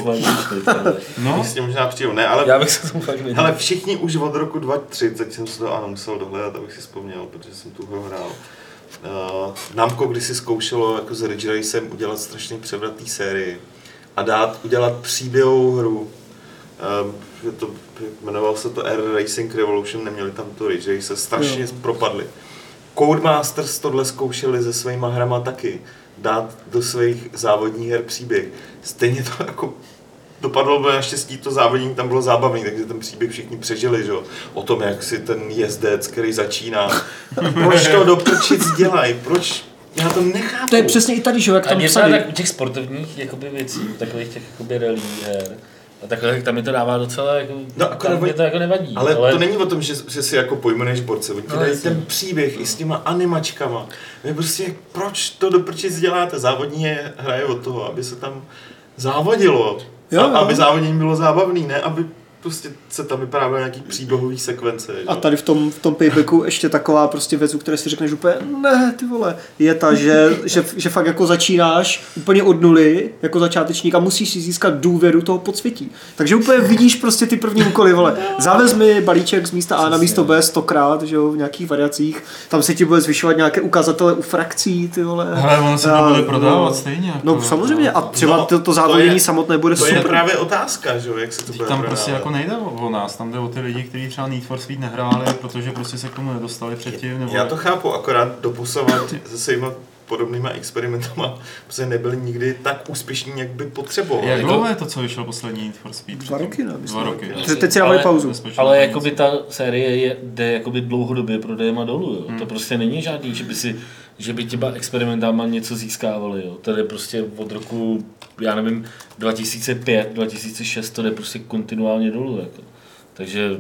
[LAUGHS] No, S tím možná přijdu, ne, ale... Já bych se tomu fakt nedivil. Hele, všichni už od roku 2030 jsem si to ano musel dohledat, abych si vzpomněl, protože jsem tu hru hrál. Uh, Namco kdysi zkoušelo jako s Ridge Racem udělat strašně převratný sérii a dát, udělat příběhovou hru. Je to, jmenoval se to Air Racing Revolution, neměli tam to Ridge Race, strašně Jo. propadli. Codemasters tohle zkoušeli se svýma hrama taky, dát do svých závodních her příběh. Stejně to jako dopadlo bylo naštěstí to závodění tam bylo zábavný, takže ten příběh všichni přežili, že jo? O tom, jak si ten jezdec, který začíná. [LAUGHS] Proč to do prčic dělají? Proč? Já to nechápu. To je přesně i tady, že jo, jak A tam mě psali. tak u těch sportovních jakoby věcí, takových těch jakoby rally her, a takhle, tak tam mi to dává docela, jako, No, akorát tam mě to jako nevadí. Ale, ale to není o tom, že, že si jako pojmenuješ borce, oni ti No, dají jasně. ten příběh i s těma animačkama. Vy prostě, proč to do prčic děláte? Závodní je, hraje od toho, aby se tam závodilo. Jo, a, jo. aby závodění bylo zábavný, ne aby prostě se tam vyprávěly nějaký příběhový sekvence. A že? tady v tom, v tom paybacku ještě taková prostě věc, u které si řekneš úplně, ne, ty vole, je ta, že, že, že fakt jako začínáš úplně od nuly, jako začátečník a musíš si získat důvěru toho podsvětí. Takže úplně vidíš prostě ty první úkoly, vole, zavez mi balíček z místa A na místo B stokrát, že jo, v nějakých variacích, tam se ti bude zvyšovat nějaké ukazatele u frakcí, ty vole. Ale ono se to A, bude prodávat no, stejně. Jako, No samozřejmě a třeba No, to, to to závodění je- samotné bude To je super. právě otázka, že jo, jak se to bude prostě jako nejde o nás, tam jde o ty lidi, kteří třeba Need for Speed nehráli, protože prostě se k tomu nedostali předtím. Nebo Já to chápu, akorát doposavat [COUGHS] se svýma podobnýma experimentama prostě nebyli nikdy tak úspěšní, jak by potřebovali. Jak Jako- dlouho je to, co vyšlo poslední Need for Speed? Dva roky, ne? myslím. Dva roky. no. Te- Teď si Ale- pauzu. Ale jakoby ta série je, jde jakoby dlouhodobě prodejema dolů, jo. Hmm. To prostě není žádný, že by si, že by těma experimentama něco získávali, jo. To jde prostě od roku, já nevím, 2005, 2006, to jde prostě kontinuálně dolů, jako. Takže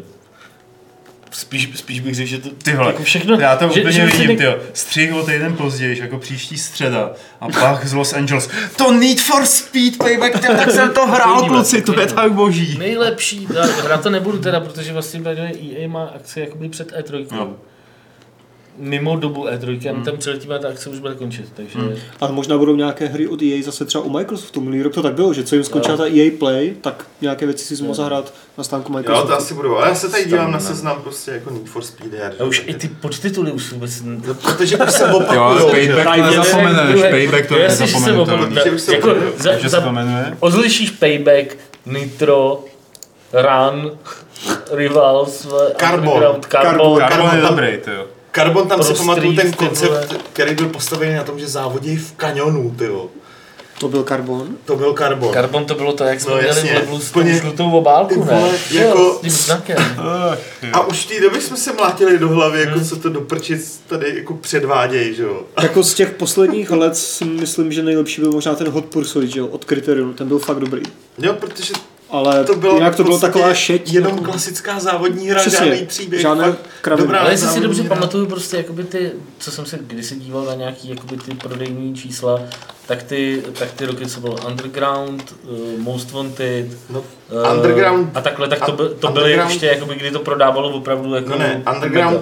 spíš, spíš bych řekl, že to Ty vole, jako všechno, já to že, úplně že vidím, ne- tyjo. Střih o týden později, jako příští středa. A pak z Los Angeles. To Need for Speed Payback, tyjo, tak jsem to hrál, kluci, to je tak boží. Nejlepší, já hrát to nebudu teda, protože vlastně EA má akci jakoby před E3. Jo. Mimo dobu E3, hmm. tam přiletíme, ta akce už bude končit, takže... Hmm. Ale možná budou nějaké hry od EA zase třeba u Microsoftu. Minulý rok to tak bylo, že co jim skončila ta EA Play, tak nějaké věci si mohl zahrát na stánku Jo, Microsoftu. to asi budou, ale já se tady dívám na Tam, ne. seznam prostě jako Need for Speed her. A už i ty podtituly už vůbec... No, protože už se Jo, opakujou, že? Payback to nezapomeneš, Payback to je Jasně, že se nezapomenutelný. opakuje. Že už se Jako, opakuje. za, Takže se to za, jmenuje? ozlišíš Payback, Nitro, Run, Rivals, Carbon. Underground, Carbon, Carbon. Carbon je tam- dobrý, tyjo. Carbon tam si pamatuju ten koncept, vole. který byl postavený na tom, že závodí v kanionu, tyjo. To byl Carbon. To byl Carbon. Carbon to bylo to, jak jsme No, měli jasně. v Úplně- žlutou obálku, ne? vole, jako- s tím znakem. A už v té době jsme se mlátili do hlavy, Hmm. jako co to do prčic tady jako předvádějí, že jo. Jako z těch posledních let si myslím, že nejlepší byl možná ten Hot Pursuit, že jo, od Criterion, ten byl fakt dobrý. Jo, protože Ale to bylo, jinak to bylo prostě taková šeť. Jenom jako- klasická závodní hra, Přesně, žádný příběh. žádné kraviny. dobrá Ale jestli si dobře hra. pamatuju prostě jakoby ty, co jsem se kdysi díval na nějaký jakoby ty prodejní čísla, tak ty, tak ty roky, co bylo Underground, uh, Most Wanted, No, eh, Underground- a takhle, tak to, by, to byly ještě, jakoby, kdy to prodávalo opravdu jako No ne, Underground,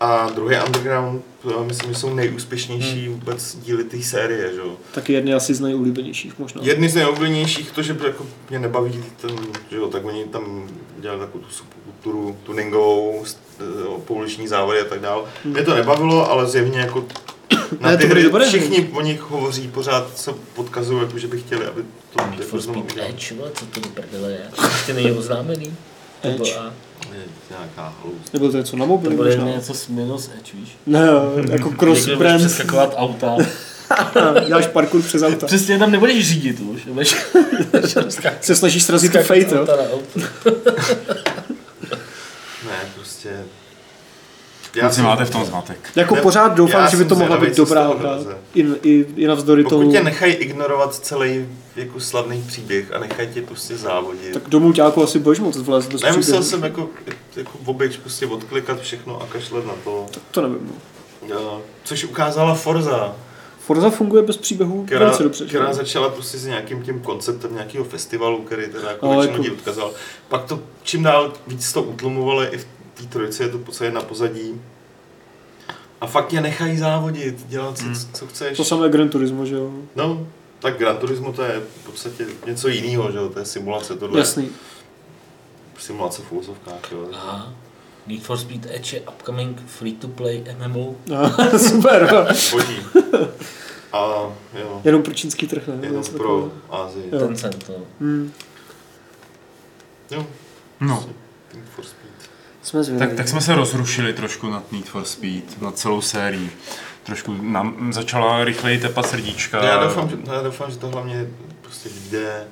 A druhý Underground, to myslím, že jsou nejúspěšnější vůbec díly té série, že jo. Taky jedny asi z nejoblíbenějších možná. Jedny z nejoblíbenějších, to, že jako mě nebaví ten, že jo, tak oni tam dělali takovou tu subkulturu tuningovou, eh, pouliční závody a tak dále. Mě to nebavilo, ale zjevně jako na Ne, ty hry dobré hry. všichni o nich hovoří, pořád se podkazují, jako, že by chtěli, aby to Need jako for Speed. Edge, co to do prdele je? Ještě není oznámený. Edge. Nějaká hloupost. Nebo to něco na to mobilu bude možná. něco s minus Edge, víš? Ne, jako cross brand. přeskakovat auta. [LAUGHS] Děláš parkour přes auta. Přesně tam nebudeš řídit už. Budeš, Se snažíš srazit tu fate, jo? Ne, prostě... Kluci, máte v tom zmatek. Jako Ne, pořád doufám, já že by to mohla být dobrá hra. I, i, I navzdory Pokud tomu. tě nechají ignorovat celý jako slavný příběh a nechají tě prostě závodit. Tak do mulťáku asi budeš moc vlézt bez Nemyslel příběhu. jsem jako, jako oběč prostě odklikat všechno a kašlet na to. To nevím. no. Což ukázala Forza, Forza funguje bez příběhů která, velice dobře. která začala prostě s nějakým tím konceptem nějakého festivalu, který teda jako Ale většinu jako- lidí odkazal. Pak to čím dál víc to utlumovali, i v té trojici je to posadit na pozadí. A fakt je nechají závodit, dělat si, Hmm. co chceš. To samé Gran Turismo, že jo? No, tak Gran Turismo to je v podstatě něco jiného, že jo, to je simulace, tohle je Jasný. simulace v úvozovkách, jo. Aha. Need for Speed Edge je upcoming free-to-play MMO. No, [LAUGHS] super. jo. Boží. A jo, Jenom pro čínský trh, ne? jenom pro. Jo. Tencent, no. Hmm. Jo, No, Team for Speed. Jsme zvědaví. tak, tak jsme se rozrušili trošku nad Need for Speed, nad celou sérií. Trošku nám začala rychleji tepat srdíčka. Já doufám, že, já doufám, že to hlavně prostě vyjde.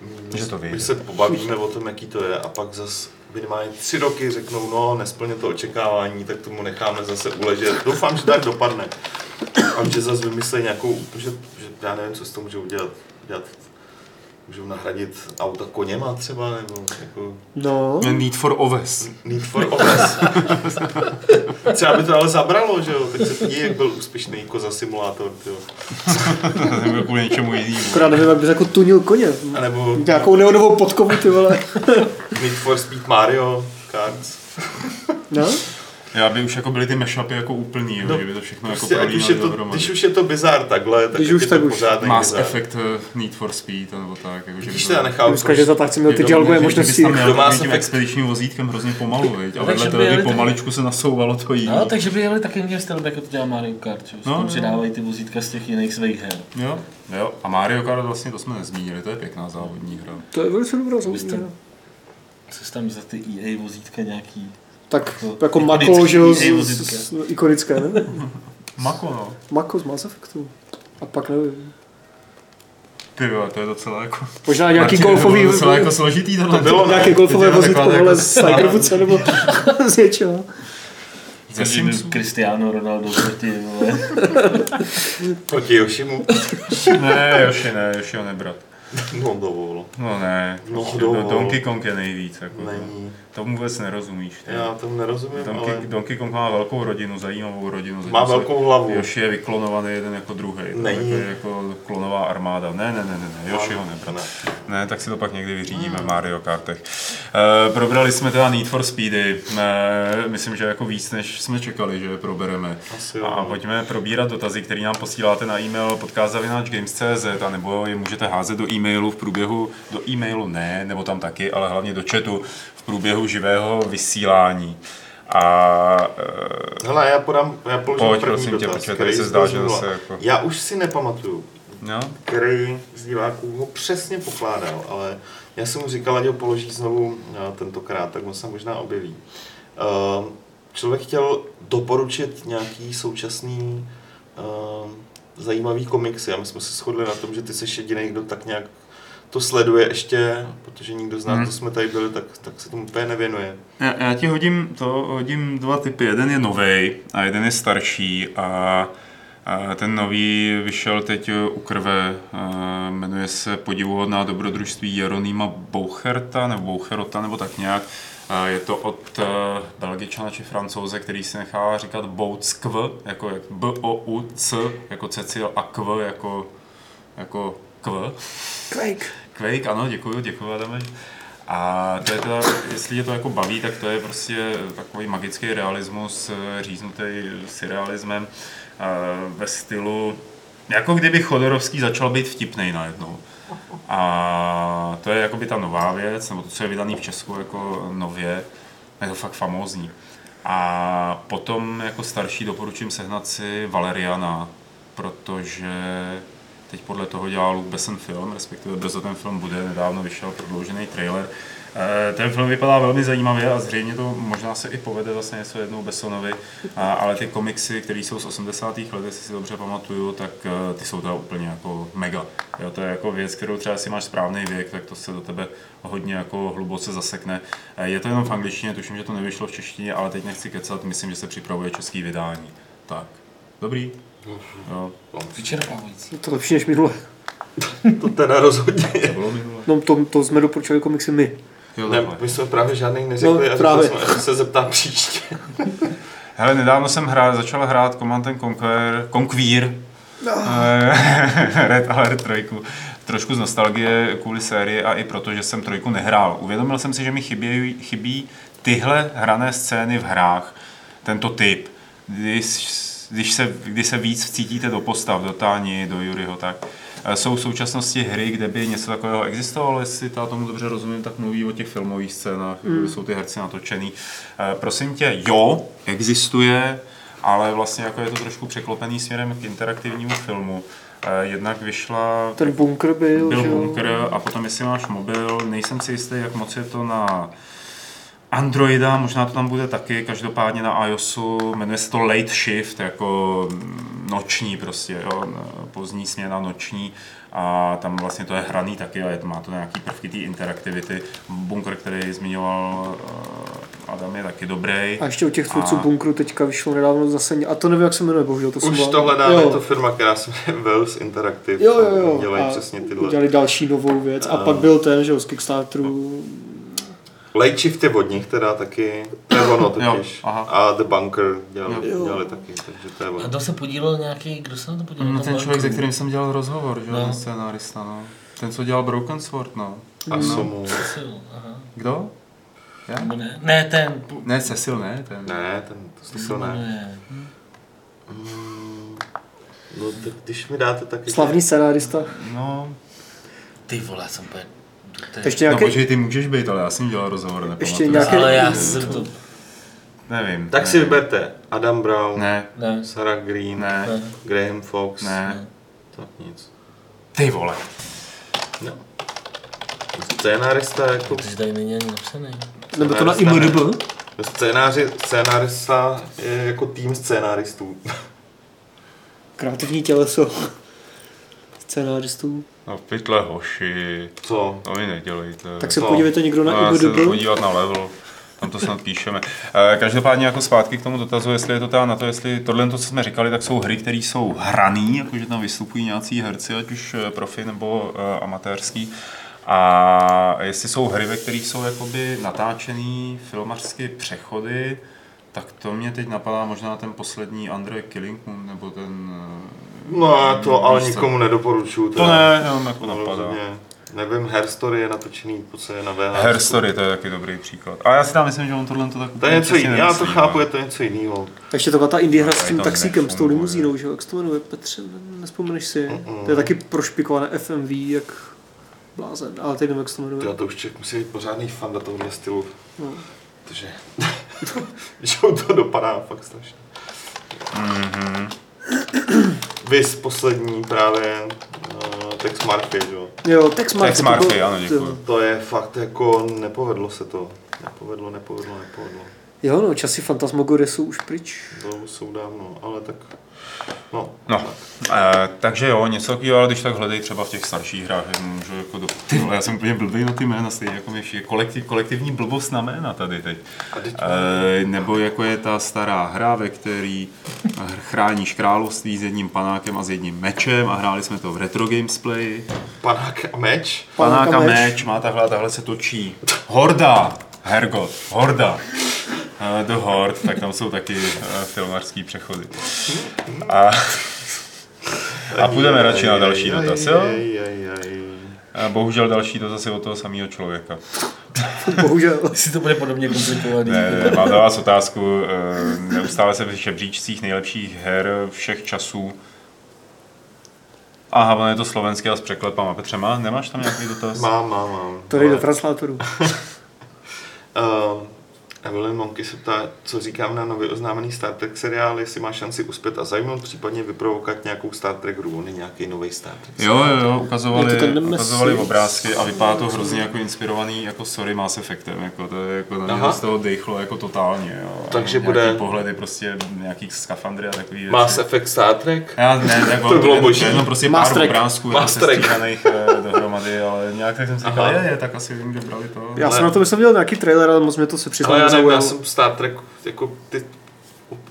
Mm, Že to vyjde. My se pobavíme o tom, jaký to je a pak zas minimálně tři roky řeknou, no, nesplně to očekávání, tak tomu necháme zase uležet. Doufám, že tak dopadne. A že zase vymyslí nějakou, že, že já nevím, co s tom můžou udělat. dělat. Můžou nahradit auta koněma třeba, nebo jako No, Need for Oves. Need for Oves. [LAUGHS] Třeba by to ale zabralo, že jo? Tak se podívej, jak byl úspěšný koza simulátor, jo. Nebo kvůli něčemu jinému. akorát nevím, jak bys jako tunil koně. A nebo Nějakou neonovou podkovu, ty vole. Need for Speed Mario Kart. No? Já by už jako byly ty mashupy jako úplný, jo, No, že by to všechno Prostě, jako už je to, dohromady. když už je to bizár takhle, tak Když už, je tak to už. pořádný Mass bizár. Effect uh, Need for Speed, nebo tak. Jako, že Když to- nechal Dneska, že za tak měl ty dialogové možnosti. tam měl tím Effect? expedičním vozítkem hrozně pomalu, viď? A vedle takže toho by pomaličku se nasouvalo to jiný. No, takže by jeli takovým tím stylem, jako to dělá Mario Kart, že? No, No, tam no. přidávají ty vozítka z těch jiných svých her. Jo, jo. A Mario Kart vlastně to jsme nezmínili, to je pěkná závodní hra. To je velice dobrá závodní. Co jsi tam za ty EA vozítka nějaký? Tak To- jako ikonický Mako, že jo, ikonické, ne? Mako, no. Mako z Mass Effectu. A pak nevím. Ty jo, to je docela jako... Možná nějaký Martin, to golfový, bylo docela jako složitý tohle. To bylo nějaké golfové Teď je vozítko, jako z Tigerwoodse nebo [LAUGHS] z něčeho. Cristiano Ronaldo proti, vole. [LAUGHS] Proti Yoshimu. Ne, Joši ne, Joši ho nebrat. No dovol. No ne, No, dovol. do- Donkey Kong je nejvíc. Jako, Není. Tomu vůbec nerozumíš. ty. Já tomu nerozumím, Donkey, ale Donkey Kong má velkou rodinu, zajímavou rodinu. má velkou hlavu. Yoshi je vyklonovaný jeden jako druhý. Není. Jako, jako klonová armáda. Ne, ne, ne, ne, ne. Yoshi ho nebrat. Ne. Ne, tak si to pak někdy vyřídíme v Mario Kartech. E, probrali jsme teda Need for Speedy. E, myslím, že jako víc, než jsme čekali, že je probereme. Asi jo. A pojďme probírat dotazy, které nám posíláte na e-mail podcast.games.cz a nebo je můžete házet do e-mailu v průběhu, do e-mailu ne, nebo tam taky, ale hlavně do chatu průběhu živého vysílání. A e, Hele, já podám, já položím Pojď, první prosím tě, dotaz, protože který tady se zdá, že zase jako- Já už si nepamatuju, no, který z diváků ho přesně pokládal, ale já jsem mu říkal, ať ho položí znovu eh, tentokrát, tak on se možná objeví. Eh, Člověk chtěl doporučit nějaký současný eh, zajímavý komiksy a my jsme se shodli na tom, že ty jsi jediný, kdo tak nějak to sleduje ještě, protože nikdo z nás, Mhm. kdo jsme tady byli, tak, tak se tomu úplně nevěnuje. Já, já ti hodím, to, hodím dva typy. Jeden je nový a jeden je starší a, a ten nový vyšel teď u krve. A jmenuje se Podivuhodná dobrodružství Jeronýma Boucherta nebo Boucherota nebo tak nějak. A je to od Belgičana či Francouze, který si nechá říkat Boutskv, jako jak B-O-U-C, jako Cecil a Kv, jako, jako Kv. Quake. Quake, ano, děkuji, děkuji Adame. A to je to, jestli tě to jako baví, tak to je prostě takový magický realismus eh, říznutý surrealismem eh, ve stylu, jako kdyby Chodorovský začal být vtipnej najednou. A to je jakoby ta nová věc, nebo to, co je vydaný v Česku jako nově, je to fakt famózní. A potom jako starší doporučím sehnat si Valeriana, protože teď podle toho dělal Luke Besson film, respektive brzo ten film bude, nedávno vyšel prodloužený trailer. Eh, Ten film vypadá velmi zajímavě a zřejmě to možná se i povede zase něco jednou Bessonovi, ale ty komiksy, které jsou z 80. let, jestli si dobře pamatuju, tak eh, ty jsou teda úplně jako mega. Jo, to je jako věc, kterou třeba si máš správný věk, tak to se do tebe hodně jako hluboce zasekne. Eh, Je to jenom v angličtině, tuším, že to nevyšlo v češtině, ale teď nechci kecat, myslím, že se připravuje český vydání. Tak, dobrý. Jo, Vyčerpávající. To lepší než minule. [LAUGHS] To teda rozhodně. to bylo minule. No to, to jsme doporučili komiksy my. Jo, Ne, my jsme právě žádný neřekli No, a právě. jsme, se zeptá příště. [LAUGHS] Hele, nedávno jsem hrál, začal hrát Command and Conquer, Conquer, eh, [LAUGHS] Red Alert 3. Trošku z nostalgie kvůli sérii a i proto, že jsem trojku nehrál. Uvědomil jsem si, že mi chybí, chybí tyhle hrané scény v hrách, tento typ. Když, když, se, když se víc vcítíte do postav, do Táni, do Juryho, tak eh, jsou v současnosti hry, kde by něco takového existovalo, jestli já tomu dobře rozumím, tak mluví o těch filmových scénách, mm. kde jsou ty herci natočený. Eh, Prosím tě, jo, existuje, ale vlastně jako je to trošku překlopený směrem k interaktivnímu filmu. Eh, Jednak vyšla Ten bunkr byl, byl že bunkr a potom jestli máš mobil, nejsem si jistý, jak moc je to na Androida, možná to tam bude taky, každopádně na iOSu, jmenuje se to Late Shift, jako mm, noční prostě, jo, pozdní směna noční a tam vlastně to je hraný taky a je to, má to nějaký prvky té interaktivity. Bunker, který zmiňoval eh, Adam, je taky dobrý. A ještě u těch tvůrců A- bunkru teďka vyšlo nedávno zase, a to nevím, jak se jmenuje, bohužel to jsem Už vám- to hledáme, jo. je to firma, která se jmenuje [LAUGHS] Wells Interactive. Jo, jo, jo. A Dělají A přesně tyhle. Udělali další novou věc. A pak byl ten, že jo, z Kickstarteru. Late Shift je od nich teda taky, to je ono Jo, totiž. aha. A The Bunker dělali, Jo. dělali taky, takže to je A ono. kdo se podílel nějaký, kdo se na to podílel? No, ten člověk, se kterým jsem dělal rozhovor, že jo, No. ten scénárista, no. Ten, co dělal Broken Sword, no. A no. Somu. Cecil, aha. Kdo? Já? Ne, ne, ten. Ne, Cecil, ne, ten. Ne, ten, to, To se to ne. jmenuje. Mm, No, tak když mi dáte taky... Slavný scenárista. No, Ty vole, jsem úplně... je- Ještě no nějaký, počkej, ty můžeš být, ale já jsem dělal rozhovor, nepamatuju. Ještě si. nějaký- Ale já jsem to... Nevím. Tak si nevím. vyberte Adam Brown, Ne, Ne, Sarah Green, ne, ne, Graham Fox, ne. tak nic. Ty vole. No. Scénárista jako... protože tady není ani napsaný. nebo to na IMDb. ne. Scénáři, scénárista je jako tým scénáristů. Kreativní těleso. [LAUGHS] Scenáristů. No pytle hoši, Co? to mi nedělejte. Tak se Co? podívejte někdo no, na já se podívat na level. Tam to snad píšeme. Eh, Každopádně jako zpátky k tomu dotazu, jestli je to teda na to, jestli tohle, to, co jsme říkali, tak jsou hry, které jsou hraný, jakože tam vystupují nějací herci, ať už eh, profi nebo uh, amatérský. A jestli jsou hry, ve kterých jsou jakoby natáčený filmařsky přechody, tak to mě teď napadá možná ten poslední Andre Killing Moon, nebo ten... No já to ale víš co? nikomu nedoporučuju. To ne, jenom jako To napadá. Nevím, Hair Story je natočený po je na VHS. Hair Story, to je taky dobrý příklad. A já si tam myslím, že on tohle to tak To je něco jiného, já to chápu, no. je to něco jiného. Ještě taková ta indie hra s Tady tím taxíkem, s tou limuzínou, že jo, jak se to jmenuje, Petře, nespomeneš si. Mm-mm. To je taky prošpikované FMV, jak blázen, ale teď nevím, jak se to jmenuje. Tyjo, to už člověk musí být pořádný fan do tohohle stylu. No. Protože [LAUGHS] že to dopadá fakt strašně. Mhm. Vys poslední právě uh, Tex Murphy, že jo. Jo, Tex Murphy. Tex to Murphy, bylo- ano, děkuju. jo. To je fakt jako, nepovedlo se to. Nepovedlo, nepovedlo, nepovedlo. Jo, no, časy Fantasmagorie jsou už pryč. To jsou dávno, ale tak... No, No, e, takže jo, něco takového, ale když tak hledej třeba v těch starších hrách, že můžu jako do... Ty vole, já jsem úplně blbý na ty jména, stejně jako mi všichni, kolektiv, kolektivní blbost na jména tady teď. E, nebo jako je ta stará hra, ve který chráníš království s jedním panákem a s jedním mečem a hráli jsme to v Retro Games Play. panák a meč? Panák a Panák a meč. meč má takhle, a takhle se točí. Horda, Hergot, Horda. Uh, The Horde, tak tam jsou taky uh, filmařský přechody. A, [LAUGHS] a půjdeme radši na další dotaz, jo? A bohužel další to zase od toho samého člověka. [LAUGHS] Bohužel. Jestli to bude podobně komplikovaný. Ne, ne, mám za vás otázku. eh, Neustále se v žebříčcích nejlepších her všech časů. Aha, ono je to slovenské a s překlepama. Petře, má, nemáš tam nějaký dotaz? Mám, mám, mám. To jde do translátoru. [LAUGHS] Evelyn Monky se ptá, co říkám na nově oznámený Star Trek seriál, jestli má šanci uspět a zajmout, případně vyprovokovat nějakou Star Trek je nějaký nový Star Trek. Jo, jo, jo, ukazovali, ukazovali obrázky a vypadá to hrozně jako inspirovaný jako Sorry Mass Effectem, jako to je jako na z toho dejchlo jako totálně, jo. Takže nějaký bude- pohledy prostě nějaký skafandry a takový Mass Effect Star Trek? Já ne, tak [LAUGHS] To bylo boží. Jenom prostě Mass pár Track. obrázků Mass jako Track. sestříhaných eh, dohromady, ale nějak tak jsem si říkal, je, je, tak asi vím, že brali to. Já Ale- jsem na to myslím viděl nějaký trailer, ale moc mě to se přiznám nevím, já jsem Star Trek jako ty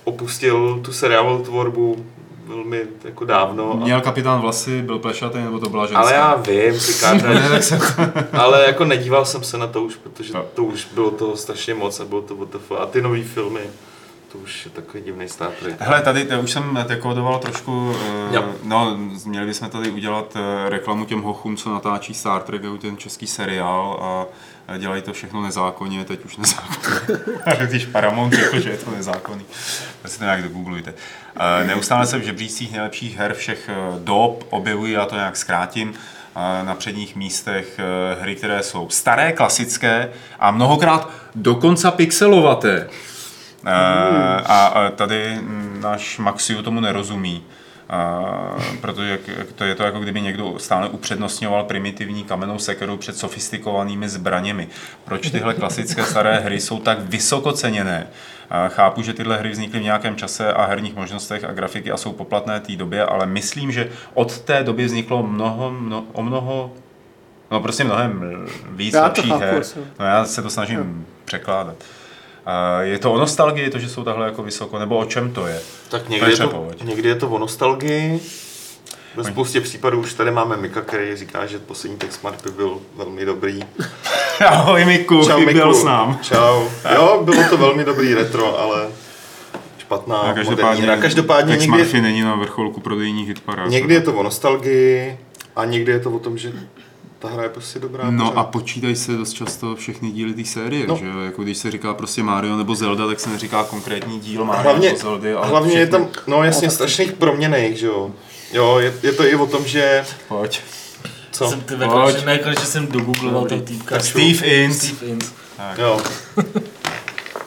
opustil tu seriálovou tvorbu velmi jako dávno. A, Měl kapitán vlasy, byl plešatý, nebo to byla ženská? ale já vím, Picard, [LAUGHS] Ne, tak jsem... [LAUGHS] ale jako nedíval jsem se na to už, protože No. to už bylo toho strašně moc a bylo to WTF. A ty nové filmy, to už je takový divný Star Trek. Hele, tady to už jsem dekodoval trošku, eh, Jo. no, měli bychom tady udělat eh, reklamu těm hochům, co natáčí Star Trek, ten český seriál a a dělají to všechno nezákonně, teď už nezákonně. [LAUGHS] Když Paramount řekl, že je to nezákonný, tak si to nějak dogooglujte. Neustále se v žebřících nejlepších her všech eh, dob objevují, já to nějak zkrátím, na předních místech eh, hry, které jsou staré, klasické a mnohokrát dokonce pixelovaté. A a tady mm, náš Maxiu tomu nerozumí. A, protože jak- to je to jako kdyby někdo stále upřednostňoval primitivní kamennou sekeru před sofistikovanými zbraněmi. Proč tyhle klasické staré hry jsou tak vysoko ceněné? A chápu, že tyhle hry vznikly v nějakém čase a herních možnostech a grafiky a jsou poplatné té době, ale myslím, že od té doby vzniklo mnoho, mno, o mnoho No prostě mnohem víc Já lepších her. No já se to snažím překládat. A je to o nostalgii, to, že jsou takhle jako vysoko, nebo o čem to je? Tak někdy je, to, někdy je to o nostalgii. Ve spoustě případů už tady máme Mika, který říká, že poslední text Smartby byl velmi dobrý. [LAUGHS] Ahoj Miku, Čau Miku. s nám. Čau. [LAUGHS] Jo, bylo to velmi dobrý retro, ale špatná A moderní každopádně, hra. Každopádně Tex někdy, není na vrcholku prodejních hitparád. někdy je to o nostalgii a někdy je to o tom, že ta hra je prostě dobrá. No pořád. a počítají se dost často všechny díly té série, No. že jo? Jako když se říká prostě Mario nebo Zelda, tak se neříká konkrétní díl Mario hlavně, nebo Zeldy, ale hlavně je všechny. tam, no jasně, strašných proměných, že jo. Jo, je, je to i o tom, že... Pojď. Co? Jsem ty konečně jsem dogoogloval toho týpka. Steve Ince. Steve Ince. Jo,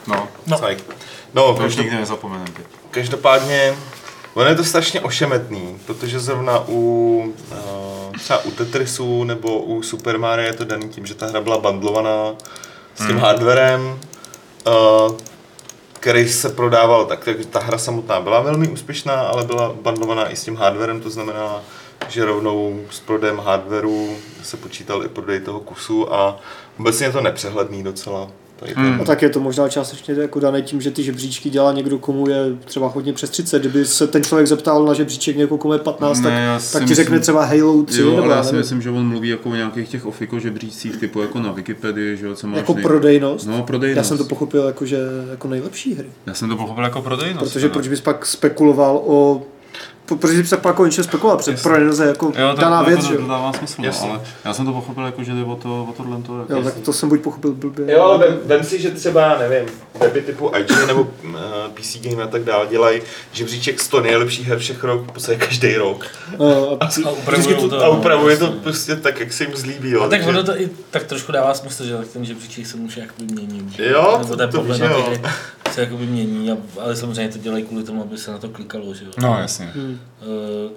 No, No. cajk. No, to už každop- nikdy nezapomeneme. teď. Každopádně, ono je to strašně ošemetný, protože zrovna u uh, třeba u Tetrisu nebo u Super Mario je to daný tím, že ta hra byla bandlovaná s tím hardwarem, uh, který se prodával tak, takže ta hra samotná byla velmi úspěšná, ale byla bandlovaná i s tím hardwarem, to znamená, že rovnou s prodejem hardwareu se počítal i prodej toho kusu a obecně je to nepřehledný docela. Tady ten, Hmm. A tak je to možná částečně jako dané tím, že ty žebříčky dělá někdo, komu je třeba hodně přes 30. Kdyby se ten člověk zeptal na žebříček někoho, komu je 15, Ne, tak, tak ti myslím- řekne třeba Halo 3, Jo, nebo ale já si nevím, myslím, že on mluví jako o nějakých těch ofiko žebřících, typu jako na Wikipedii, že jo, co máš jako nej- prodejnost. No, prodejnost. Já jsem to pochopil jako, že jako nejlepší hry. Já jsem to pochopil jako prodejnost. Protože teda. proč bys pak spekuloval o Proč bys pak o něčem spekuloval? Protože prodejnost je jako Jo, to, daná to, věc, to, že to, to jo? dává smysl, no, Jasně. ale já jsem to pochopil jako, že jde o, to, o tohle. To, jako, Jo, tak to jsem buď pochopil blbě. Jo, ale vem, vem si, že třeba, nevím, weby typu IGN nebo uh, PC Game a tak dále dělají žebříček 100 nejlepších her všech rok, v podstatě každý rok. Uh, [LAUGHS] a, A upravují Vždycky to. to, a upravuje to prostě tak, jak se jim zlíbí. Jo. A tak ono to i tak trošku dává smysl, že ten žebříček se může jakoby měnit. že? Jo, to- to pohled víš, na ty jo. hry se jakoby mění, a, ale samozřejmě to dělají kvůli tomu, aby se na to klikalo, že jo. No, jasně. Uh,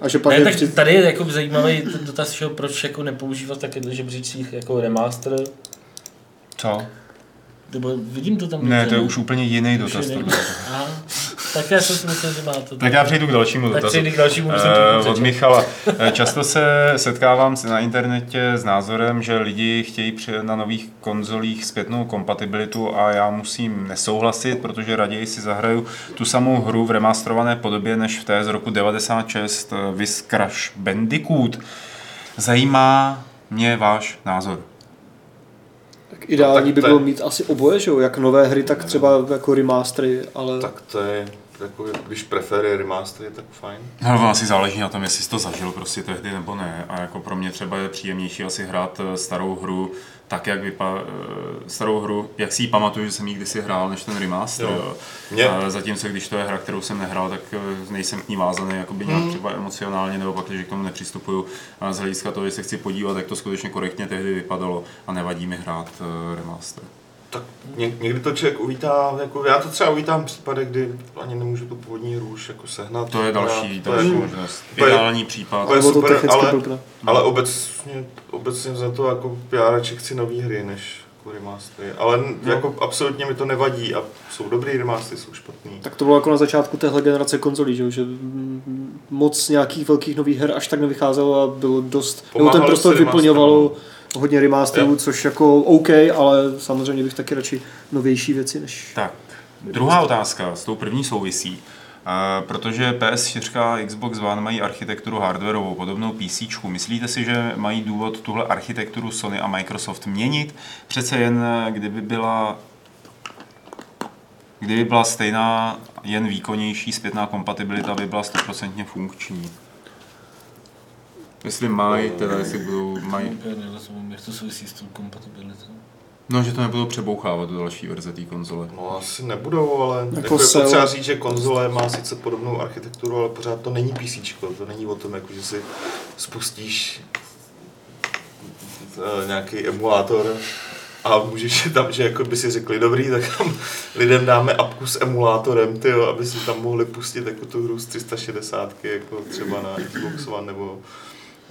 A že pak ne, je tak vždy- tady je jako zajímavý ten dotaz, že proč jako nepoužívat takovýhle žebříčcích jako remaster, Co? nebo vidím to tam. Ne, to je už úplně jiný už dotaz. je tak já jsem si myslel, že má to. Tak já přejdu k dalšímu tak dotazu. přejdi k dalšímu, Eh, to od. Michala. Eh, Často se setkávám na internetě s názorem, že lidi chtějí na nových konzolích zpětnou kompatibilitu a já musím nesouhlasit, protože raději si zahraju tu samou hru v remasterované podobě než v té z roku 96 eh, Vis Crash Bandicoot. Zajímá mě váš názor. tak ideální No, tak by bylo je- mít asi oboje, že jo? Jak nové hry, tak třeba jako remastery, ale Tak to je jako, když preferuje remastery, tak fajn. No, ono asi záleží na tom, jestli jsi to zažil prostě tehdy nebo ne. A jako pro mě třeba je příjemnější asi hrát eh, starou hru tak, jak vypadá starou hru, jak si ji pamatuju, že jsem ji kdysi hrál, než ten remaster. Jo. Jo. Mě- A zatímco když to je hra, kterou jsem nehrál, tak eh, nejsem k ní vázaný jakoby nějak Hmm. třeba emocionálně, nebo pak, že k tomu nepřistupuju. A z hlediska toho, že se chci podívat, jak to skutečně korektně tehdy vypadalo a nevadí mi hrát eh, remaster. Tak ně, někdy to člověk uvítá, jako já to třeba uvítám v případech, kdy ani nemůžu tu původní hru už jako sehnat. To je další, to je, další jako- možnost. to je- Ideální případ. to je super, ale, blbne. ale obecně, obecně za to jako já radši chci nové hry, než jako remastery. Ale No. jako absolutně mi to nevadí a jsou dobrý remastery, jsou špatný. Tak to bylo jako na začátku téhle generace konzolí, že, že moc nějakých velkých nových her až tak nevycházelo a bylo dost, nebo ten Pomáhalo prostor vyplňovalo hodně remasterů, Jo. což jako OK, ale samozřejmě bych taky radši novější věci než... Tak, druhá otázka s tou první souvisí. Uh, protože PS4 a Xbox One mají architekturu hardwareovou, podobnou PC. Myslíte si, že mají důvod tuhle architekturu Sony a Microsoft měnit? Přece jen, eh, kdyby byla kdyby byla stejná, jen výkonnější zpětná kompatibilita by byla 100% funkční. Jestli mají, teda jestli budou, mají, nerozumím, jak to souvisí s tou kompatibilitou. no, že to nebudou přebouchávat do další verze té konzole. No asi nebudou, ale Jako jako je se- potřeba říct, že konzole má sice podobnou architekturu, ale pořád to není PC, to není o tom, jako, že si spustíš eh, nějaký emulátor a můžeš [LAUGHS] tam, že jako by si řekli, dobrý, tak tam lidem dáme apku s emulátorem, tyjo, aby si tam mohli pustit jako tu hru z 360, jako třeba na Xbox One, nebo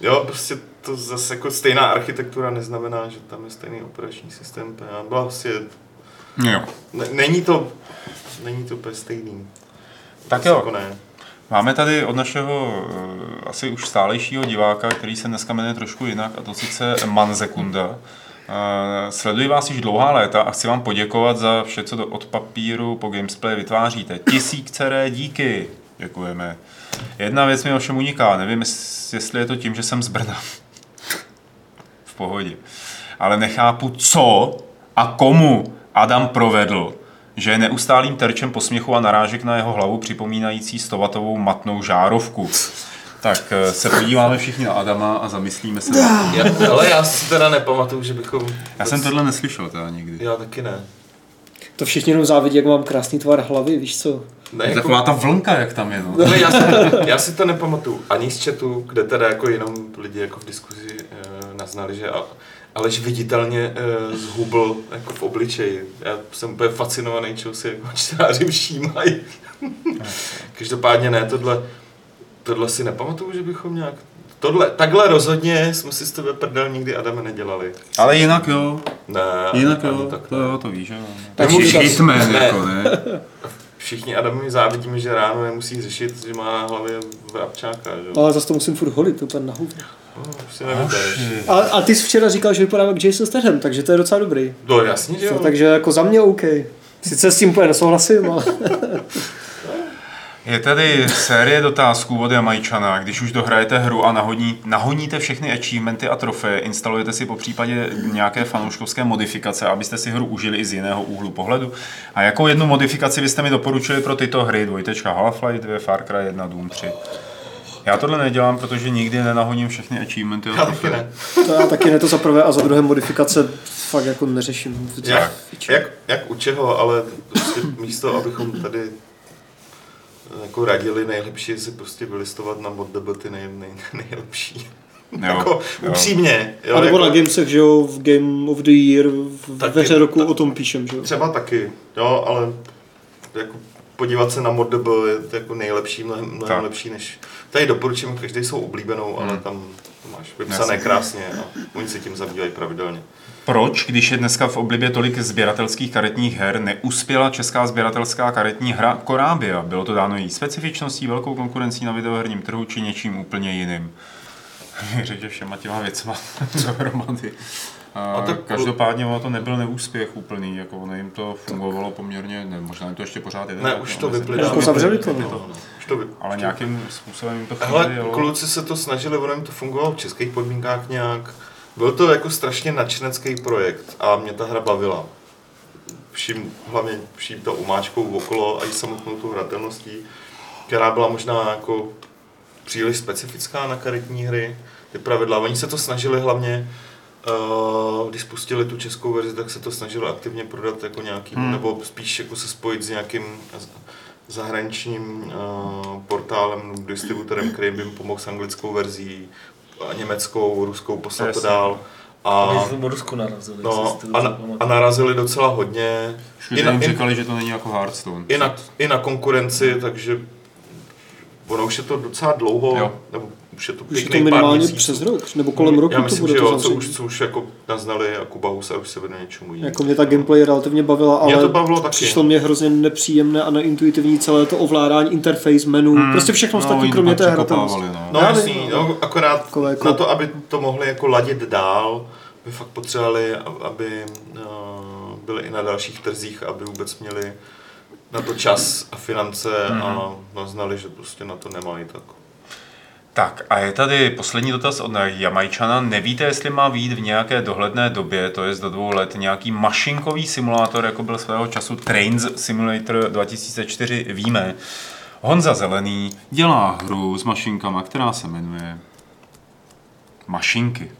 Jo, prostě to zase jako stejná architektura neznamená, že tam je stejný operační systém. Byla prostě Jo. ne, není to, není to úplně stejný. Tak jo. Jako ne. Máme tady od našeho eh, asi už stálejšího diváka, který se dneska jmenuje trošku jinak, a to sice Manzekunda. Eh, Sleduji vás již dlouhá léta a chci vám poděkovat za vše, co do- od papíru po Gamesplay vytváříte. Tisíckteré díky. Děkujeme. Jedna věc mi ovšem uniká, nevím, jest- jestli je to tím, že jsem z Brna. [LAUGHS] V pohodě. Ale nechápu, co a komu Adam provedl, že je neustálým terčem posměchu a narážek na jeho hlavu připomínající stovatovou matnou žárovku. Tak eh, se podíváme všichni na Adama a zamyslíme se. nad tím. Já, ale já si teda nepamatuju, že bychom... Já jsem tohle neslyšel teda nikdy. Já taky ne. To všichni jenom závidí, jak mám krásný tvar hlavy, víš co? ne Je jako, taková ta vlnka, jak tam je. No. ale já, si, já si to nepamatuju. Ani z chatu, kde teda jako jenom lidi jako v diskuzi e, naznali, že a, Aleš viditelně e, zhubl jako v obličeji. Já jsem úplně fascinovaný, čeho si jako čtenáři všímají. Každopádně ne, tohle, tohle si nepamatuju, že bychom nějak... Tohle, takhle rozhodně jsme si z tebe prdel nikdy Adame nedělali. Ale jinak jo, Ne, jinak jo, tak to jo, to víš, že jo. Tak hitman, Ne. jako ne. Všichni Adamovi závidíme, že ráno nemusí řešit, že má na hlavě vrabčáka, že? Ale zase to musím furt holit, to úplně na hovno. No. A, a ty jsi včera říkal, že vypadám jak Jason Statham, takže to je docela dobrý. No jasně, že jo. No, takže jako za mě OK. Sice s tím úplně nesouhlasím, ale... [LAUGHS] Je tady série dotázků od Jamajčana. Když už dohrajete hru a nahodní, nahoníte všechny achievementy a trofeje, instalujete si po případě nějaké fanouškovské modifikace, abyste si hru užili i z jiného úhlu pohledu. A jakou jednu modifikaci byste mi doporučili pro tyto hry? Dvojtečka Half-Life 2, Far Cry 1, Doom 3. Já tohle nedělám, protože nikdy nenahoním všechny achievementy a Já taky trofeje. ne. To já taky ne to za prvé a za druhé modifikace fakt jako neřeším. Jak, jak, jak u čeho, ale prostě místo, abychom tady jako radili nejlepší, si prostě vylistovat na ModDB ty nej, nej, [LAUGHS] nejlepší. Jo, jako jo. upřímně. Jo, A nebo jako, na Gamesech, že jo, v Game of the Year, v Taky- ve hře roku ta- o tom píšem, že jo. Třeba taky, jo, ale jako podívat se na ModDB je jako nejlepší, mnohem, mnohem Tak. lepší než... Tady doporučím, každý jsou oblíbenou, ale Hmm. tam to máš vypsané Jasně. krásně a oni se tím zabývají pravidelně. Proč, když je dneska v oblibě tolik sběratelských karetních her, neuspěla česká sběratelská karetní hra Korábia? Bylo to dáno její specifičností, velkou konkurencí na videoherním trhu či něčím úplně jiným? [LAUGHS] Řekl, že všema těma věcma [LAUGHS] dohromady. A A tak- každopádně ono to nebyl neúspěch úplný, jako ono jim to fungovalo poměrně, ne, možná jim to ještě pořád jede. Ne, už to se- vyplynulo. Jako zavřeli to, no. Už to. Ale nějakým způsobem jim to Hele, chvíli jelo. kluci se to snažili, ono jim to fungovalo v českých podmínkách nějak. Byl to jako strašně nadšenecký projekt a mě ta hra bavila. vším, hlavně vším to umáčkou okolo a i samotnou tou hratelností, která byla možná jako příliš specifická na karetní hry, ty pravidla. Oni se to snažili hlavně, uh, když spustili tu českou verzi, tak se to snažili aktivně prodat jako nějaký, hmm. nebo spíš jako se spojit s nějakým zahraničním uh, portálem, distributorem, který by jim pomohl s anglickou verzí, německou, ruskou, poslat to dál. A, Rusku narazili. No, a, na, a narazili docela hodně. I na, jim říkali, že to není jako Hearthstone. I na, i na konkurenci, takže ono už je to docela dlouho, jo. nebo už je to pěkný to minimálně pár přes rok, nebo kolem roku Já myslím, to bude že jo, to co už, co už jako naznali jako Bahus a už se vede něčemu jinému. Jako mě ta gameplay relativně bavila, ale mě to bavilo taky. přišlo mě hrozně nepříjemné a neintuitivní celé to ovládání interface menu, hmm. prostě všechno no, ostatní, kromě té hratelnosti. No, no jasný, no, akorát jako, jako, na to, aby to mohli jako ladit dál, by fakt potřebovali, aby uh, byli i na dalších trzích, aby vůbec měli na to čas a finance mm-hmm. a naznali, že prostě na to nemají tak. Tak a je tady poslední dotaz od Jamajčana. Nevíte, jestli má být v nějaké dohledné době, to je do dvou let, nějaký mašinkový simulátor, jako byl svého času Trains Simulator 2004, víme. Honza Zelený dělá hru s mašinkama, která se jmenuje Mašinky.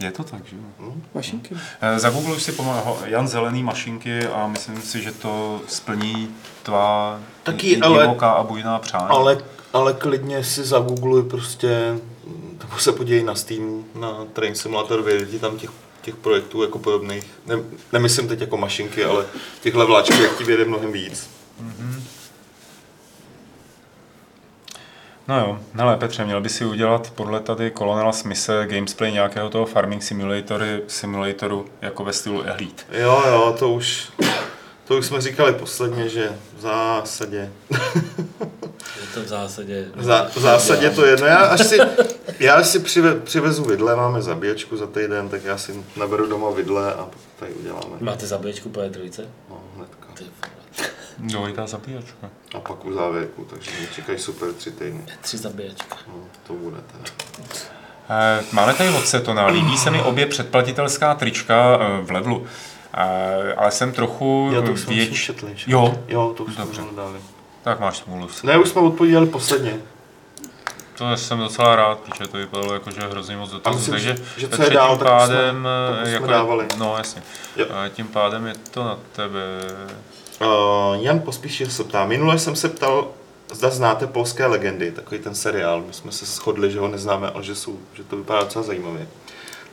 Je to tak, že jo? Hmm. Mašinky. Eh, Zagoogluj si pomalu Jan Zelený mašinky a myslím si, že to splní tvá Taky, divoká ale, a bujná přání. Ale, ale klidně si zagoogluj prostě, nebo se podívej na Steam, na Train Simulator, vyjde tam těch, těch projektů jako podobných. Ne, nemyslím teď jako mašinky, ale těch levláčků, jak ti mnohem víc. Mm-hmm. No jo, hele Petře, měl by si udělat podle tady Colonela Smise gamesplay nějakého toho farming simulatoru, simulatoru jako ve stylu Elite. Jo, jo, to už, to už jsme říkali posledně, že v zásadě. Je to v zásadě. Za, v zásadě to je. No já až si, já až si přive, přivezu vidle, máme zabíječku za týden, tak já si naberu doma vidle a tady uděláme. Máte zabíječku po E3? No, hnedka. Ty Dvojitá zabíjačka. A pak u závěrku, takže mě čekají super tři týdny. Tři zabíjačka. No, to bude teda. Eh, máme tady od Setona. Líbí se mi obě předplatitelská trička eh, v levelu. Eh, ale jsem trochu jo, to věč... četli, jo? jo, to už Dobře. jsme dali. Tak máš smůlu. Ne, už jsme odpověděli posledně. To jsem docela rád, protože to vypadalo jako, že hrozně moc dotazů. Takže že co je dál, tím pádem, jsme, jako, dávali. No jasně. Jo. Tím pádem je to na tebe. Uh, Jan Pospíšil se ptá, minule jsem se ptal, zda znáte polské legendy, takový ten seriál, my jsme se shodli, že ho neznáme, ale že, jsou, že to vypadá docela zajímavě.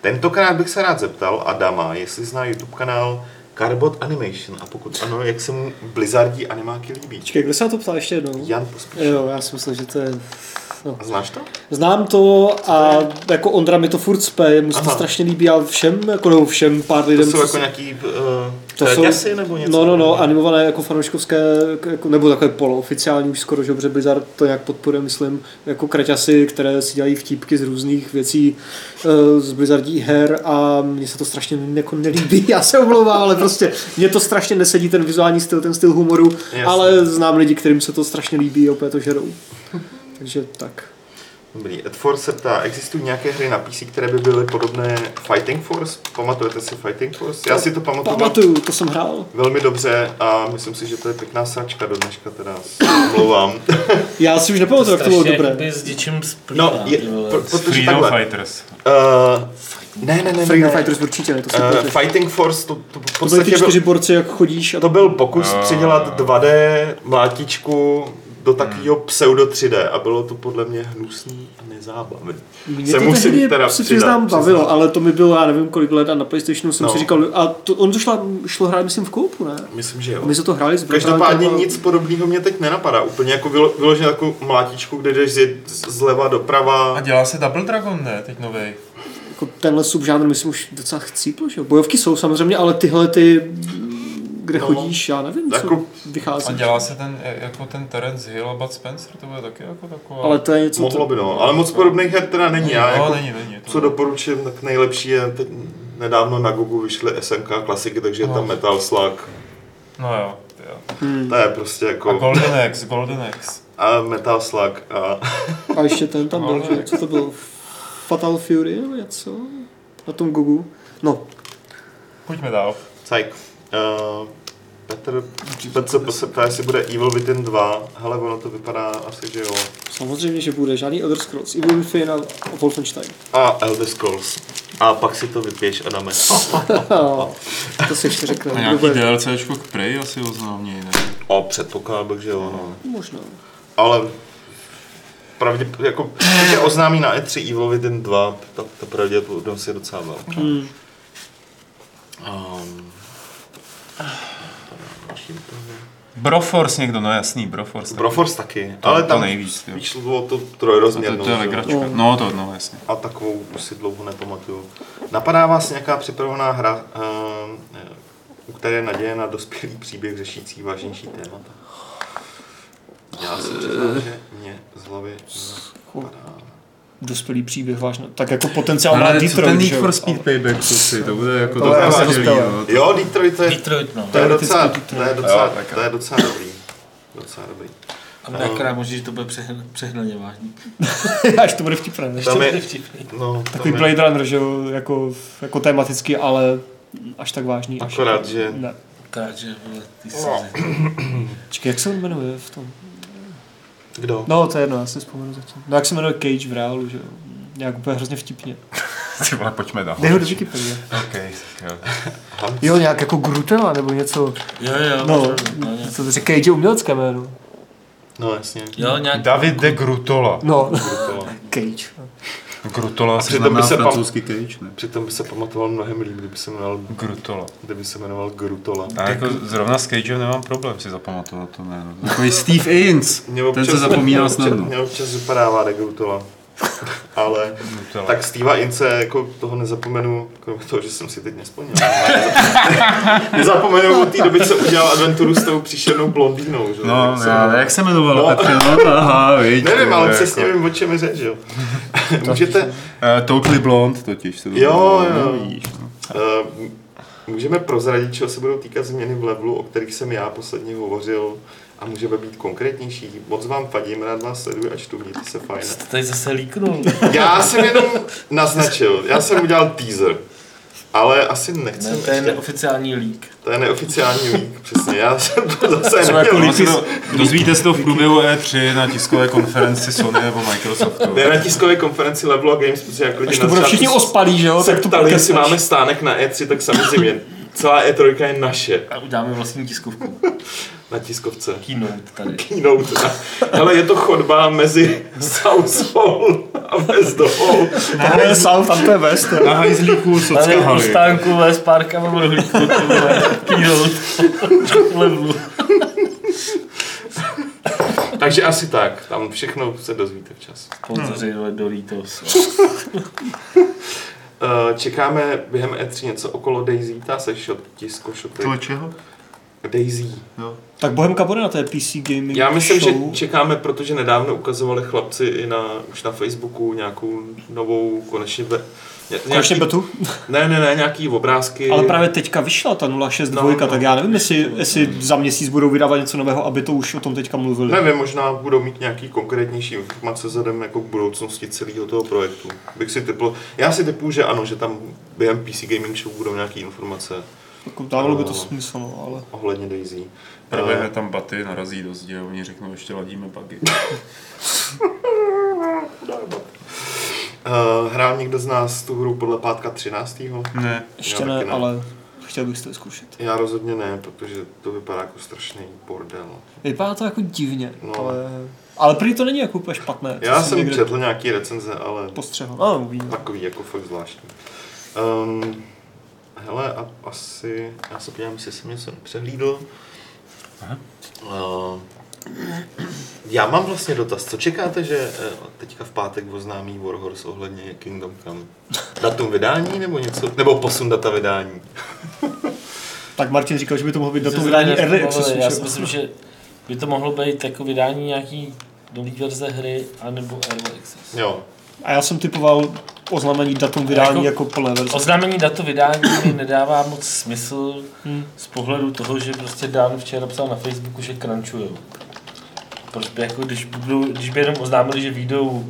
Tentokrát bych se rád zeptal Adama, jestli zná YouTube kanál Carbot Animation a pokud ano, jak se mu Blizzardí animáky líbí. Čekaj, kdo se na to ptá ještě jednou? Jan Pospíšil. Jo, já si myslím, že to je No. A znáš to? Znám to a to jako Ondra mi to furt spe, mu se to strašně líbí, ale všem, jako nebo všem pár lidem. To jsou jako nějaký uh, to jsou, jasy, nebo něco? No, no, no, animované jako fanouškovské, jako, nebo takové polooficiální už skoro, že dobře Blizzard to nějak podporuje, myslím, jako kraťasy, které si dělají vtípky z různých věcí uh, z Blizzardí her a mně se to strašně jako nelíbí, [LAUGHS] já se omlouvám, ale prostě mně to strašně nesedí ten vizuální styl, ten styl humoru, Jasně. ale znám lidi, kterým se to strašně líbí a opět to žerou. Takže tak. Dobrý. Ed Force se ptá, existují nějaké hry na PC, které by byly podobné Fighting Force? Pamatujete si Fighting Force? Já si to pamatuju. Pamatuju, to jsem hrál. Velmi dobře a myslím si, že to je pěkná sračka do dneška, teda omlouvám. [LAUGHS] Já si už nepamatuju, jak to bylo dobré. s něčím splývá, No, je, pro, protože takhle. Fighters. Uh, ne, ne, ne. Freedom ne. Fighters určitě ne, to si uh, Fighting Force, to, to v podstatě... To byly ty čtyři borci, jak chodíš. A... To byl pokus uh, přidělat 2D mlátičku do takového pseudo 3D a bylo to podle mě hnusný a nezábavný. Mě se to musím tehdy, teda si přiznám, bavilo, ale to mi bylo, já nevím kolik let a na Playstationu jsem no. si říkal, a to, on to šlo, šlo hrát, myslím, v koupu, ne? Myslím, že jo. My se to hráli s Každopádně a... nic podobného mě teď nenapadá. Úplně jako vyloženě takovou mlátičku, kde jdeš zleva doprava. A dělá se Double Dragon, ne? Teď novej jako tenhle subžánr, myslím, už docela chcípl, že jo? Bojovky jsou samozřejmě, ale tyhle ty kde no, chodíš, já nevím, co jako, vychází. A dělá se ten, jako ten Terence Hill a Bud Spencer, to bude taky jako taková... Ale to je něco... Mohlo to... by, no. Ale moc podobných her teda není. Já no, jako, není, není. To co doporučím, tak nejlepší je, teď nedávno na Google vyšly SNK klasiky, takže no. je tam Metal Slug. No jo, jo. Hmm. To je prostě jako... A Golden Axe, Golden Axe. A Metal Slug a... a ještě ten tam byl, že? Co to byl? Fatal Fury nebo něco? Na tom Google? No. Pojďme dál. Cajk. Uh, Petr, Petr se ptá, jestli bude Evil Within 2. Hele, ono to vypadá asi, že jo. Samozřejmě, že bude žádný Elder Scrolls, Evil Within a Wolfenstein. A Elder Scrolls. A pak si to vypiješ, Adame. [LAUGHS] to si ještě řekne. A nějaký DLCčko k Prey asi oznámí, ne? O, předpokládal bych, že jo, no. Možná. Ale pravdě, jako, když je oznámí na E3 Evil Within 2, tak to pravděpodobnost je docela velká. Hmm. Um, Broforce někdo, no jasný, Broforce. taky. Broforce taky, To- ale to tam nejvíc, jo. vyšlo to No to, trojrozměrnou. to je legračka. No. No to, no jasně. A takovou už si dlouho nepamatuju. Napadá vás nějaká připravená hra, uh, u které je naděje na dospělý příběh řešící vážnější témata? Já se přiznám, že mě z hlavy napadá. Dospělý příběh vážně. Tak jako potenciál má co Detroit, ten Need for Speed Payback, si, to bude jako To dospělé. no. Jo, Detroit to je, Detroit, no. to je, docela, Teoreticky to je, docela, to je docela dobrý. Docela dobrý. A akorát možná, že to bude přehn- přehnaně vážný. [LAUGHS] Až to bude vtipné. než? Tam To je- bude vtipný. No, Takový tam je- Blade Runner, že jo, jako, jako tematicky, ale až tak vážný. Až, Akorát, že- Ne. Akorát, že vole, ty No. Čekaj, jak se on jmenuje v tom? Kdo? No, to je jedno, já si vzpomenu zatím. No, jak se jmenuje Cage v reálu, že jo. Nějak úplně hrozně vtipně. Ty vole, pojďme dál. Dej ho do Wikipedie. OK, jo. Jo, nějak jako Grutela nebo něco. Jo, jo, No, no, no, co to říká, Cage je umělecké jméno. No, jasně. jo, nějak, David de Grutola. No, Grutola. [LAUGHS] Cage. Grutola se přitom znamená by se pam- francouzský cage, ne? Přitom by se pamatoval mnohem líp, kdyby se jmenoval, Grutola. kdyby se jmenoval Grutola. A jako zrovna s Cagem nemám problém si zapamatovat to jméno. Takový Steve Ains, Mě ten se občas, snadno. mě občas vypadává de Grutola. [LAUGHS] Ale Grutola. tak Steva Ince, jako toho nezapomenu, kromě toho, že jsem si teď nesplnil. [LAUGHS] Nezapomenu od té doby, co udělal adventuru s tou příšernou blondýnou. Že? No, Jak se já, jmenoval. jak se jmenovalo No. Petře? No, aha, viď. Nevím, ale je přesně jako- vím, o čem je řeč, jo. [LAUGHS] Můžete, Uh, totally Blonde totiž. Se to Jo, jo. no, no. uh, můžeme prozradit, čeho se budou týkat změny v levelu, o kterých jsem já posledně hovořil a můžeme být konkrétnější. Moc vám fadím, rád vás sleduji a čtu, mějte se fajn. jste tady zase líknul. [LAUGHS] Já jsem jenom naznačil, já jsem udělal teaser. Ale asi nechci. Ne, to je neoficiální lík. to je neoficiální lík, přesně. Já jsem to zase Jsou jako neměl. To, dozvíte se to v průběhu E3 na tiskové konferenci Sony nebo Microsoftu. Ne na tiskové konferenci Level a Games, protože jak lidi Až na to bude všichni ospalí, že jo, tak to ptali, jestli máme stánek na E3, tak samozřejmě celá E3 je naše A uděláme vlastní tiskovku. [LAUGHS] na tiskovce. Keynote tady. [LAUGHS] Keynote. Ale je to chodba mezi South Hall a West Hall. Ne, South, tam to je West. Na hajzlíku Socka haly. stánku ve Sparka mám rohlíku, keynote. [LAUGHS] Levelu. Takže asi tak. Tam všechno se dozvíte včas. Sponzoři vole, Doritos. Eh, Čekáme během E3 něco okolo Daisy, ta se shot, tisko shoty. Toho čeho? Daisy. Tak Bohemka bude na té PC gaming Já myslím, show. že čekáme, protože nedávno ukazovali chlapci i na, už na Facebooku nějakou novou, konečně, be, ně- Konečně betu. ne, ne, ne, nějaký obrázky. Ale právě teďka vyšla ta 062, No, no, no. tak já nevím, jestli, jestli za měsíc budou vydávat něco nového, aby to už o tom teďka mluvili. Nevím, možná budou mít nějaký konkrétnější informace vzhledem jako k budoucnosti celého toho projektu. Bych si typl, já si typu, že ano, že tam během PC Gaming Show budou nějaké informace Jako dávalo by to No. smysl, no, ale... ohledně Daisy. Proběhne tam baty, narazí do zdi a oni řeknou, ještě ladíme bugy. [LAUGHS] [LAUGHS] Uh, hrál někdo z nás tu hru podle pátka 13. Ne. Ještě ne, ne. ale chtěl bych si to zkusit. Já rozhodně ne, protože to vypadá jako strašný bordel. Vypadá to jako divně, No. ale... Ale prý to není jako úplně špatné. Já jsem někde četl nějaký recenze, ale Postřehl. No, uvidíme. takový jako fakt zvláštní. Um, hele, a asi, já se podívám, jestli jsem něco nepřehlídl. Aha. Uh, já mám vlastně dotaz. Co čekáte, že eh, teďka v pátek oznámí Warhorse ohledně Kingdom Come? Datum vydání nebo něco? Nebo posun data vydání? [LAUGHS] Tak Martin říkal, že by to mohlo být datum vydání Early Accessu. Já si myslím, že by to mohlo být jako vydání nějaký nový verze hry, anebo Early Access. Jo. A já jsem typoval oznámení datum vydání Jako- jako, plné verze. Oznámení datu vydání mi [CLEARS THROAT] nedává moc smysl Hmm. z pohledu toho, že prostě Dan včera psal na Facebooku, že crunchujou. Prostě jako když, budou, když by jenom oznámili, že vyjdou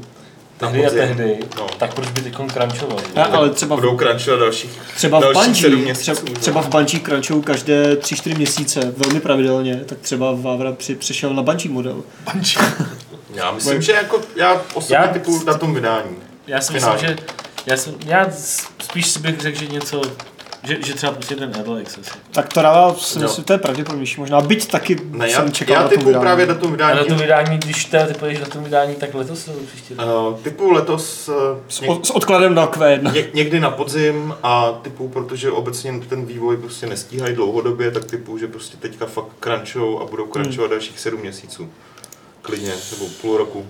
tehdy a tehdy, No. tak proč by teď crunchoval? Ne, ale třeba v, Budou crunchovat dalších, třeba v dalších sedm Bungie, měsíců. třeba, třeba v Bungie crunchou každé 3-4 měsíce, velmi pravidelně, tak třeba Vávra při, přešel na Bungie model. [LAUGHS] Já myslím, že jako já osobně Já- typu datum vydání. Já si myslím, že já, jsem, já spíš si bych řekl, že něco, že, že třeba prostě ten Early Access. Tak to dává, si myslím, to je pravděpodobnější možná, byť taky Ne, já, jsem čekal já na typu vydání. právě datum vydání. Ale to vydání, když teda ty poješ na tom vydání, tak letos nebo příští rok? Uh, typu letos uh, S, něk, s odkladem na Q1. ně, někdy na podzim a typu, protože obecně ten vývoj prostě nestíhají dlouhodobě, tak typu, že prostě teďka fakt crunchou a budou crunchovat dalších sedm měsíců. Klidně, nebo půl roku.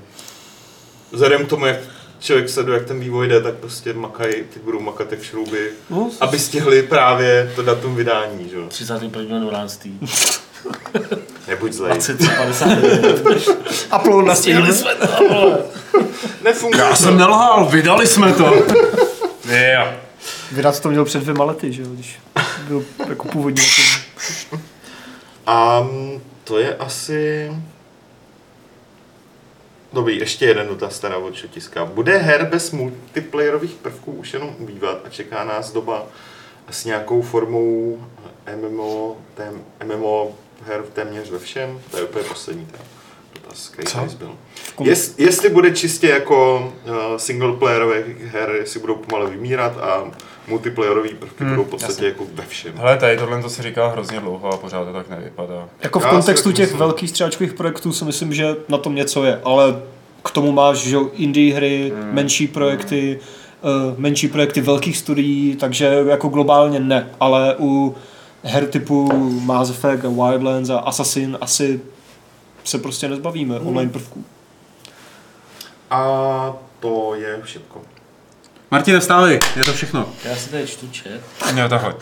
Vzhledem k tomu, jak člověk sleduje, jak ten vývoj jde, tak prostě makají, ty budou makat jak šrouby, No, aby stihli právě to datum vydání, že jo. 31. 12. [LAUGHS] Nebuď zlej. 2059. upload [LAUGHS] na. Stihli jsme to. Nefunguje Já to. jsem nelhal, vydali jsme to. [LAUGHS] Jo. Vydat to měl před dvěma lety, že jo, když byl jako původní. A mm, to je asi... Dobrý, ještě jeden dotaz teda od Šotiska. Bude her bez multiplayerových prvků už jenom ubývat a čeká nás doba s nějakou formou MMO, tém, MMO her téměř ve všem? To je úplně poslední ten dotaz, který kom- Jest, jestli bude čistě jako uh, singleplayerové her, jestli budou pomalu vymírat a multiplayerové prvky Hmm, budou v podstatě jasně. jako ve všem. Hele, tady tohle to se říká hrozně dlouho a pořád to tak nevypadá. Jako v Já kontextu těch myslím. velkých střáčkových projektů si myslím, že na tom něco je, ale k tomu máš že indie hry, Hmm. menší projekty, uh, menší projekty velkých studií, takže jako globálně ne, ale u her typu Mass Effect a Wildlands a Assassin asi se prostě nezbavíme Hmm. online prvků. A to je všechno. Martine, vstávej, je to všechno. Já si tady čtu chat. Jo, takhle.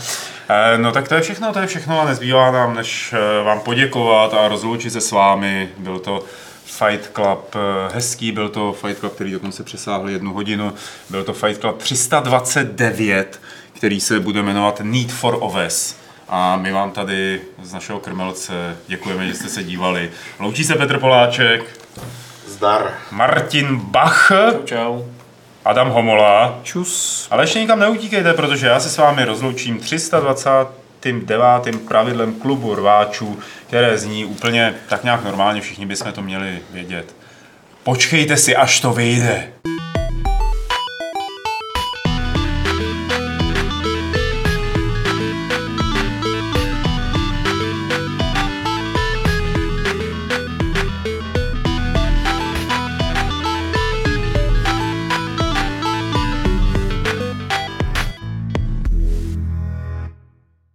Eh, No tak to je všechno, to je všechno a nezbývá nám, než eh, vám poděkovat a rozloučit se s vámi. Byl to Fight Club eh, hezký, byl to Fight Club, který dokonce přesáhl jednu hodinu. Byl to Fight Club 329, který se bude jmenovat Need for Oves. A my vám tady z našeho krmelce děkujeme, že jste se dívali. Loučí se Petr Poláček, Zdar. Martin Bach, Čau, čau. Adam Homola. Čus. Ale ještě nikam neutíkejte, protože já se s vámi rozloučím 329. pravidlem klubu rváčů, které zní úplně tak nějak normálně, všichni bychom to měli vědět. Počkejte si, až to vyjde.